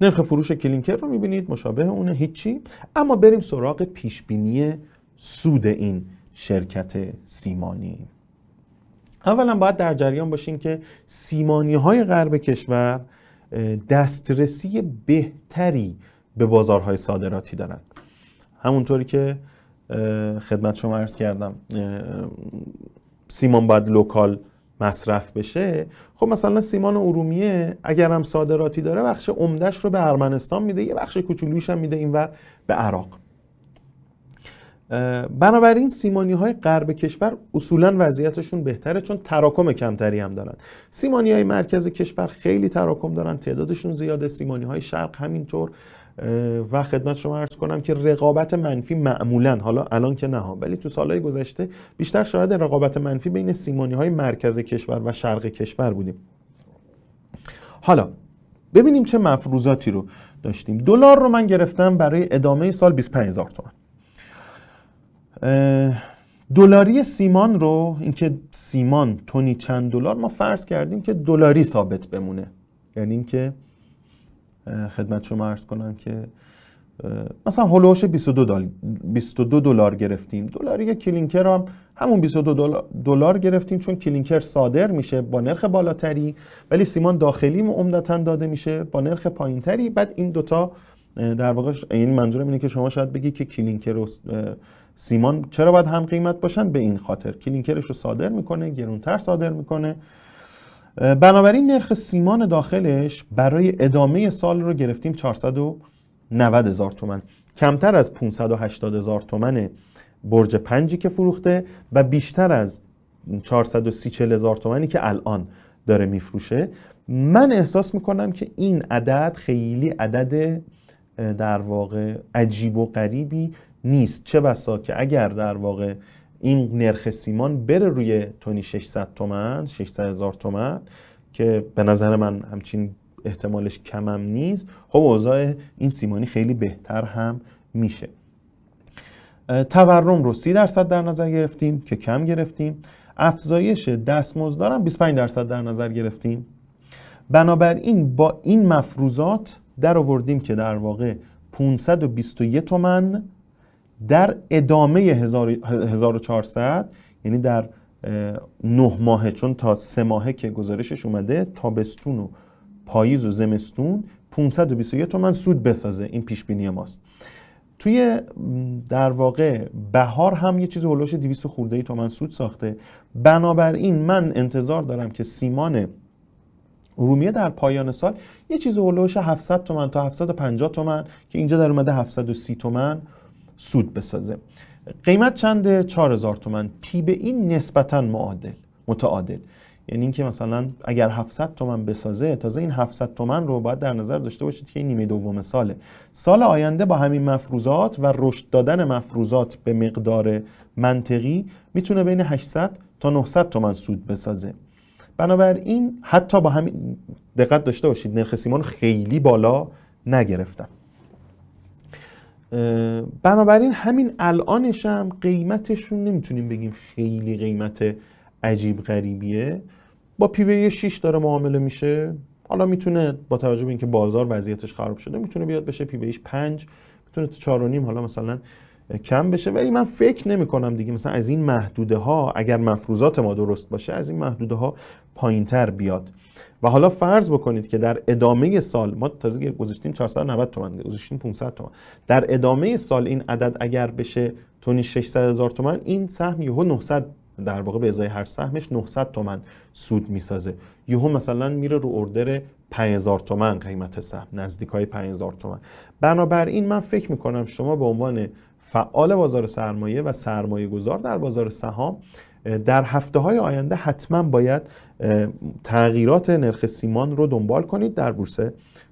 نرخ فروش کلینکر رو می‌بینید مشابه اونه هیچی. اما بریم سراغ پیشبینی سود این شرکت سیمانی. اولا باید در جریان باشین که سیمانی های غرب کشور دسترسی بهتری به بازارهای صادراتی دارن. همونطوری که خدمت شما عرض کردم سیمان باید لوکال مصرف بشه. خب مثلا سیمان ارومیه اگر هم صادراتی داره بخش عمدهش رو به ارمنستان میده یه بخش کوچولوش هم میده اینور به عراق. بنابراین سیمانی های غرب کشور اصولا وضعیتشون بهتره چون تراکم کمتری هم دارن. سیمانی های مرکز کشور خیلی تراکم دارن تعدادشون زیاده سیمانی های شرق همینطور. و خدمت شما عرض کنم که رقابت منفی معمولا حالا الان که نه ولی تو سالهای گذشته بیشتر شاید رقابت منفی بین سیمانی های مرکز کشور و شرق کشور بودیم. حالا ببینیم چه مفروضاتی رو داشتیم. دلار رو من گرفتم برای ادامه سال 25000 تومان. دلاری سیمان رو اینکه سیمان تونی چند دلار ما فرض کردیم که دلاری ثابت بمونه. یعنی اینکه خدمت شما عرض کنم که مثلا هلوش 22 دلار 22 دلار گرفتیم. دلاری کلینکر هم همون 22 دلار گرفتیم چون کلینکر صادر میشه با نرخ بالاتری ولی سیمان داخلی عمدتا داده میشه با نرخ پایینتری. بعد این دوتا در واقع این منظورم اینه که شما شاید بگی که کلینکر سیمان چرا باید هم قیمت باشن؟ به این خاطر. کلینکرش رو صادر می‌کنه گرونتر صادر می‌کنه. بنابراین نرخ سیمان داخلش برای ادامه سال رو گرفتیم 490 هزار تومن. کمتر از 580 هزار تومن برج پنجی که فروخته و بیشتر از 430 هزار تومنی که الان داره میفروشه. من احساس می‌کنم که این عدد خیلی عدد در واقع عجیب و غریبی نیست. چه بسا که اگر در واقع این نرخ سیمان بره روی تونی 600 تومن 600 هزار تومن که به نظر من همچین احتمالش کمم نیست خب اوضاع این سیمانی خیلی بهتر هم میشه. تورم رو 30 درصد در نظر گرفتیم که کم گرفتیم. افزایش دستمزدارم 25 درصد در نظر گرفتیم. بنابراین با این مفروضات در آوردیم که در واقع 521 تومن در ادامه 1400 یعنی در نه ماهه چون تا سه ماهه که گزارشش اومده تابستون و پاییز و زمستون 521 تومن سود بسازه. این پیش بینی ماست. توی در واقع بهار هم یه چیز هولوش 200 خورده ای تومن سود ساخته. بنابراین من انتظار دارم که سیمان ارومیه در پایان سال یه چیز هولوش 700 تومن تا 750 تومن که اینجا در اومده 730 تومن سود بسازه. قیمت چنده؟ 4000 تومن. پی به این نسبتا معادل متعادل. یعنی اینکه مثلا اگر 700 تومن بسازه تازه این 700 تومن رو باید در نظر داشته باشید که این نیمه دوم ساله. سال آینده با همین مفروضات و رشد دادن مفروضات به مقدار منطقی می‌تونه بین 800 تا 900 تومن سود بسازه. بنابراین حتی با همین دقت داشته باشید نرخ سیمان خیلی بالا نگرفتن. بنابراین همین الانش هم قیمتشون نمی‌تونیم بگیم خیلی قیمت عجیب غریبیه. با پی بی 6 داره معامله میشه. حالا می‌تونه با توجه به اینکه بازار وضعیتش خراب شده می‌تونه بیاد بشه پی بی 5 می‌تونه تا 4.5 حالا مثلا کم بشه ولی من فکر نمی کنم دیگه. مثلا از این محدوده ها اگر مفروضات ما درست باشه از این محدوده ها پایین تر بیاد. و حالا فرض بکنید که در ادامه سال ما تازه گذاشتیم 490 تومن گذاشتیم 500 تومن در ادامه سال این عدد اگر بشه تونی 600 هزار تومن این سهم یهو 900 در واقع به ازای هر سهمش 900 تومن سود می‌سازه. یهو مثلا میره رو اردر 5000 تومن قیمت سهم نزدیک های 5000 تومن بنابراین من فکر می‌کنم شما به عنوان فعال بازار سرمایه و سرمایه گذار در بازار سهام در هفته های آینده حتما باید تغییرات نرخ سیمان رو دنبال کنید در بورس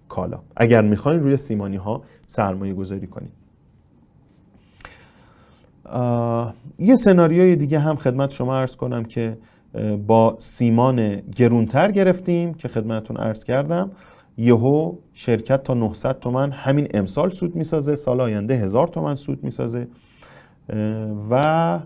کالا. اگر می‌خواین روی سیمانی ها سرمایه گذاری کنید یه سناریوی دیگه هم خدمت شما ارز کنم که با سیمان گرونتر گرفتیم که خدمتتون ارز کردم. یهو شرکت تا 900 تومن همین امسال سود می‌سازه سال آینده هزار تومن سود می‌سازه. و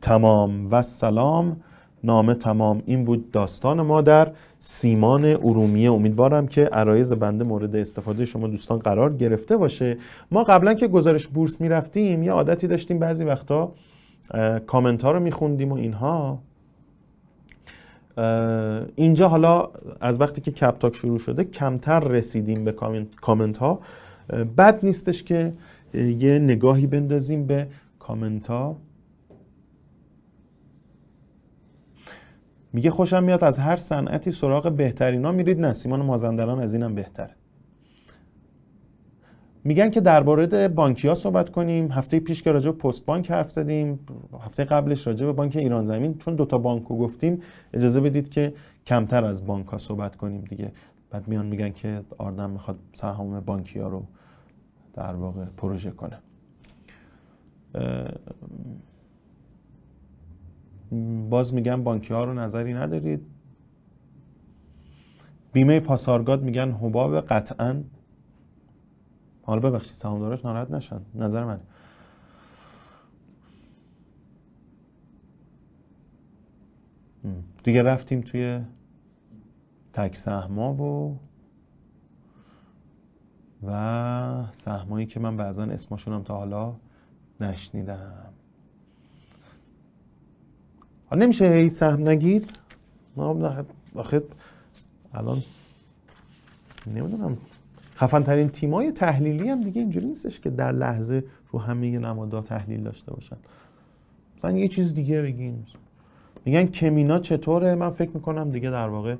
تمام و سلام. نامه تمام این بود داستان ما در سیمان ارومیه. امیدوارم که عرایز بنده مورد استفاده شما دوستان قرار گرفته باشه. ما قبلا که گزارش بورس می‌رفتیم یه عادتی داشتیم بعضی وقتا کامنت ها رو میخوندیم و اینها. اینجا حالا از وقتی که کپتاک شروع شده کمتر رسیدیم به کامنت ها بد نیستش که یه نگاهی بندازیم به کامنت ها میگه خوشم میاد از هر صنعتی سراغ بهترینا میرید. نه سیمان مازندران از اینم بهتره. میگن که درباره بانکی ها صحبت کنیم. هفته پیش که راجع پست بانک حرف زدیم هفته قبلش راجع به بانک ایران زمین. چون دوتا بانک رو گفتیم اجازه بدید که کمتر از بانک ها صحبت کنیم دیگه. بعد میان میگن که آردم می‌خواد سهام بانکی ها رو در واقع پروژه کنه. باز میگن بانکی ها رو نظری ندارید. بیمه پاسارگاد میگن حباب قطعا حالا ببخشید سهامداراش ناراحت نشن. نظر من دیگه رفتیم توی تک سهما و و سهمایی که من بعضا اسمشونم تا حالا نشنیدم. نمیشه هی سهم نگید ما الان نمی‌دونم. خفن ترین تیمای تحلیلی هم دیگه اینجوری نیستش که در لحظه رو همه نمادها تحلیل داشته باشن. مثلا یه چیز دیگه بگین میگن کمینا چطوره؟ من فکر می‌کنم دیگه در واقع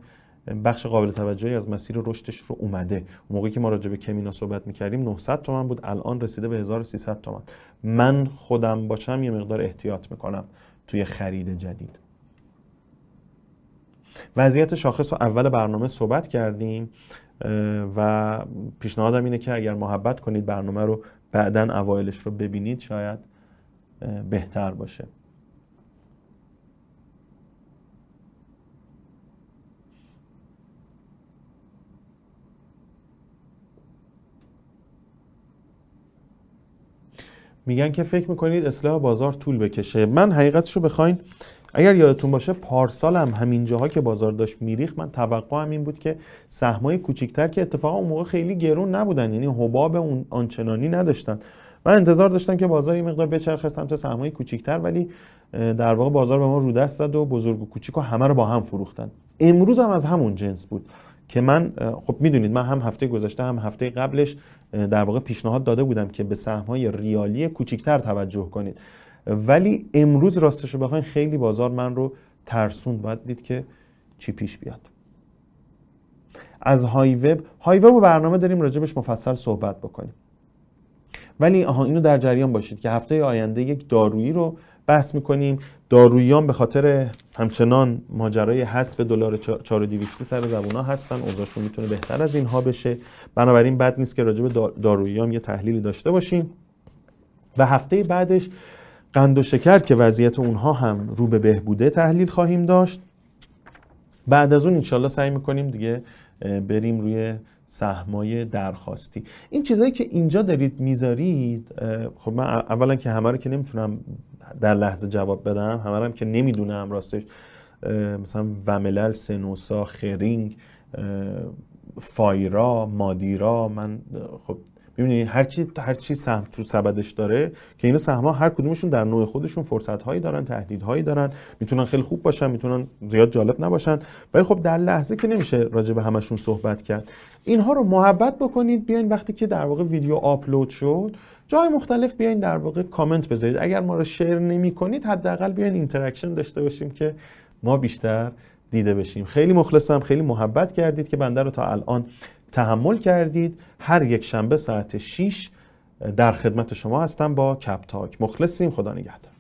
بخش قابل توجهی از مسیر رشدش رو اومده. اون موقعی که ما راجع به کمینا صحبت می‌کردیم 900 تومن بود. الان رسیده به 1300 تومن. من خودم باشم یه مقدار احتیاط می‌کنم توی خرید جدید. وضعیت شاخص رو اول برنامه صحبت کردیم. و پیشنهادم اینه که اگر محبت کنید برنامه رو بعدا اوایلش رو ببینید شاید بهتر باشه. میگن که فکر می‌کنید اصلاح بازار طول بکشه. من حقیقتش رو بخواین اگر یادتون باشه پارسال هم همین جاها که بازار داشت میریخ من توقعم این بود که سهمای کوچیکتر که اتفاقا اون موقع خیلی گرون نبودن یعنی حباب اون آنچنانی نداشتن. من انتظار داشتم که بازار این مقدار بچرخه سمت سهمای کوچیکتر ولی در واقع بازار به ما رو دست زد و بزرگ و کوچیک همه رو با هم فروختن. امروز هم از همون جنس بود که من خب می‌دونید من هم هفته گذشته هم هفته قبلش در واقع پیشنهاد داده بودم که به سهم‌های ریالی کوچیکتر توجه کنید. ولی امروز راستش رو بخواین خیلی بازار من رو ترسوند. باید دید که چی پیش بیاد. از های وب های وب و برنامه داریم راجبش مفصل صحبت بکنیم. ولی آها اینو در جریان باشید که هفته آینده یک دارویی رو بحث می‌کنیم. داروییان به خاطر همچنان ماجرای حذف دلار 4200 سر زبونا هستن. اوضاعشون می‌تونه بهتر از اینها بشه. بنابراین بد نیست که راجع به یه تحلیلی داشته باشیم. و هفته بعدش قند و شکر که وضعیت اونها هم رو به بهبوده تحلیل خواهیم داشت. بعد از اون انشالله سعی می‌کنیم دیگه بریم روی سهمای درخواستی. این چیزایی که اینجا دارید می‌ذارید خب من اولا که همه رو که نمی‌تونم در لحظه جواب بدم همه رو که نمی‌دونم راستش مثلا وملل سنوسا خرینگ فایرا مادیرا من خب ببینید هر کی هر چی سهم تو سبدش داره که اینا سهم‌ها هر کدومشون در نوع خودشون فرصت‌هایی دارن تهدیدهایی دارن می‌تونن خیلی خوب باشن می‌تونن زیاد جالب نباشن. ولی خب در لحظه که نمیشه راجع به همشون صحبت کرد اینها رو محبت بکنید بیاین وقتی که در واقع ویدیو آپلود شد جای مختلف بیاین در واقع کامنت بذارید. اگر ما رو share نمی کنید حداقل بیاین interaction داشته باشیم که ما بیشتر دیده بشیم. خیلی مخلصم خیلی محبت کردید که بنده رو تا الان تحمل کردید. هر یک شنبه ساعت 6 در خدمت شما هستم با کپ تاک مخلصیم. خدا نگهدار.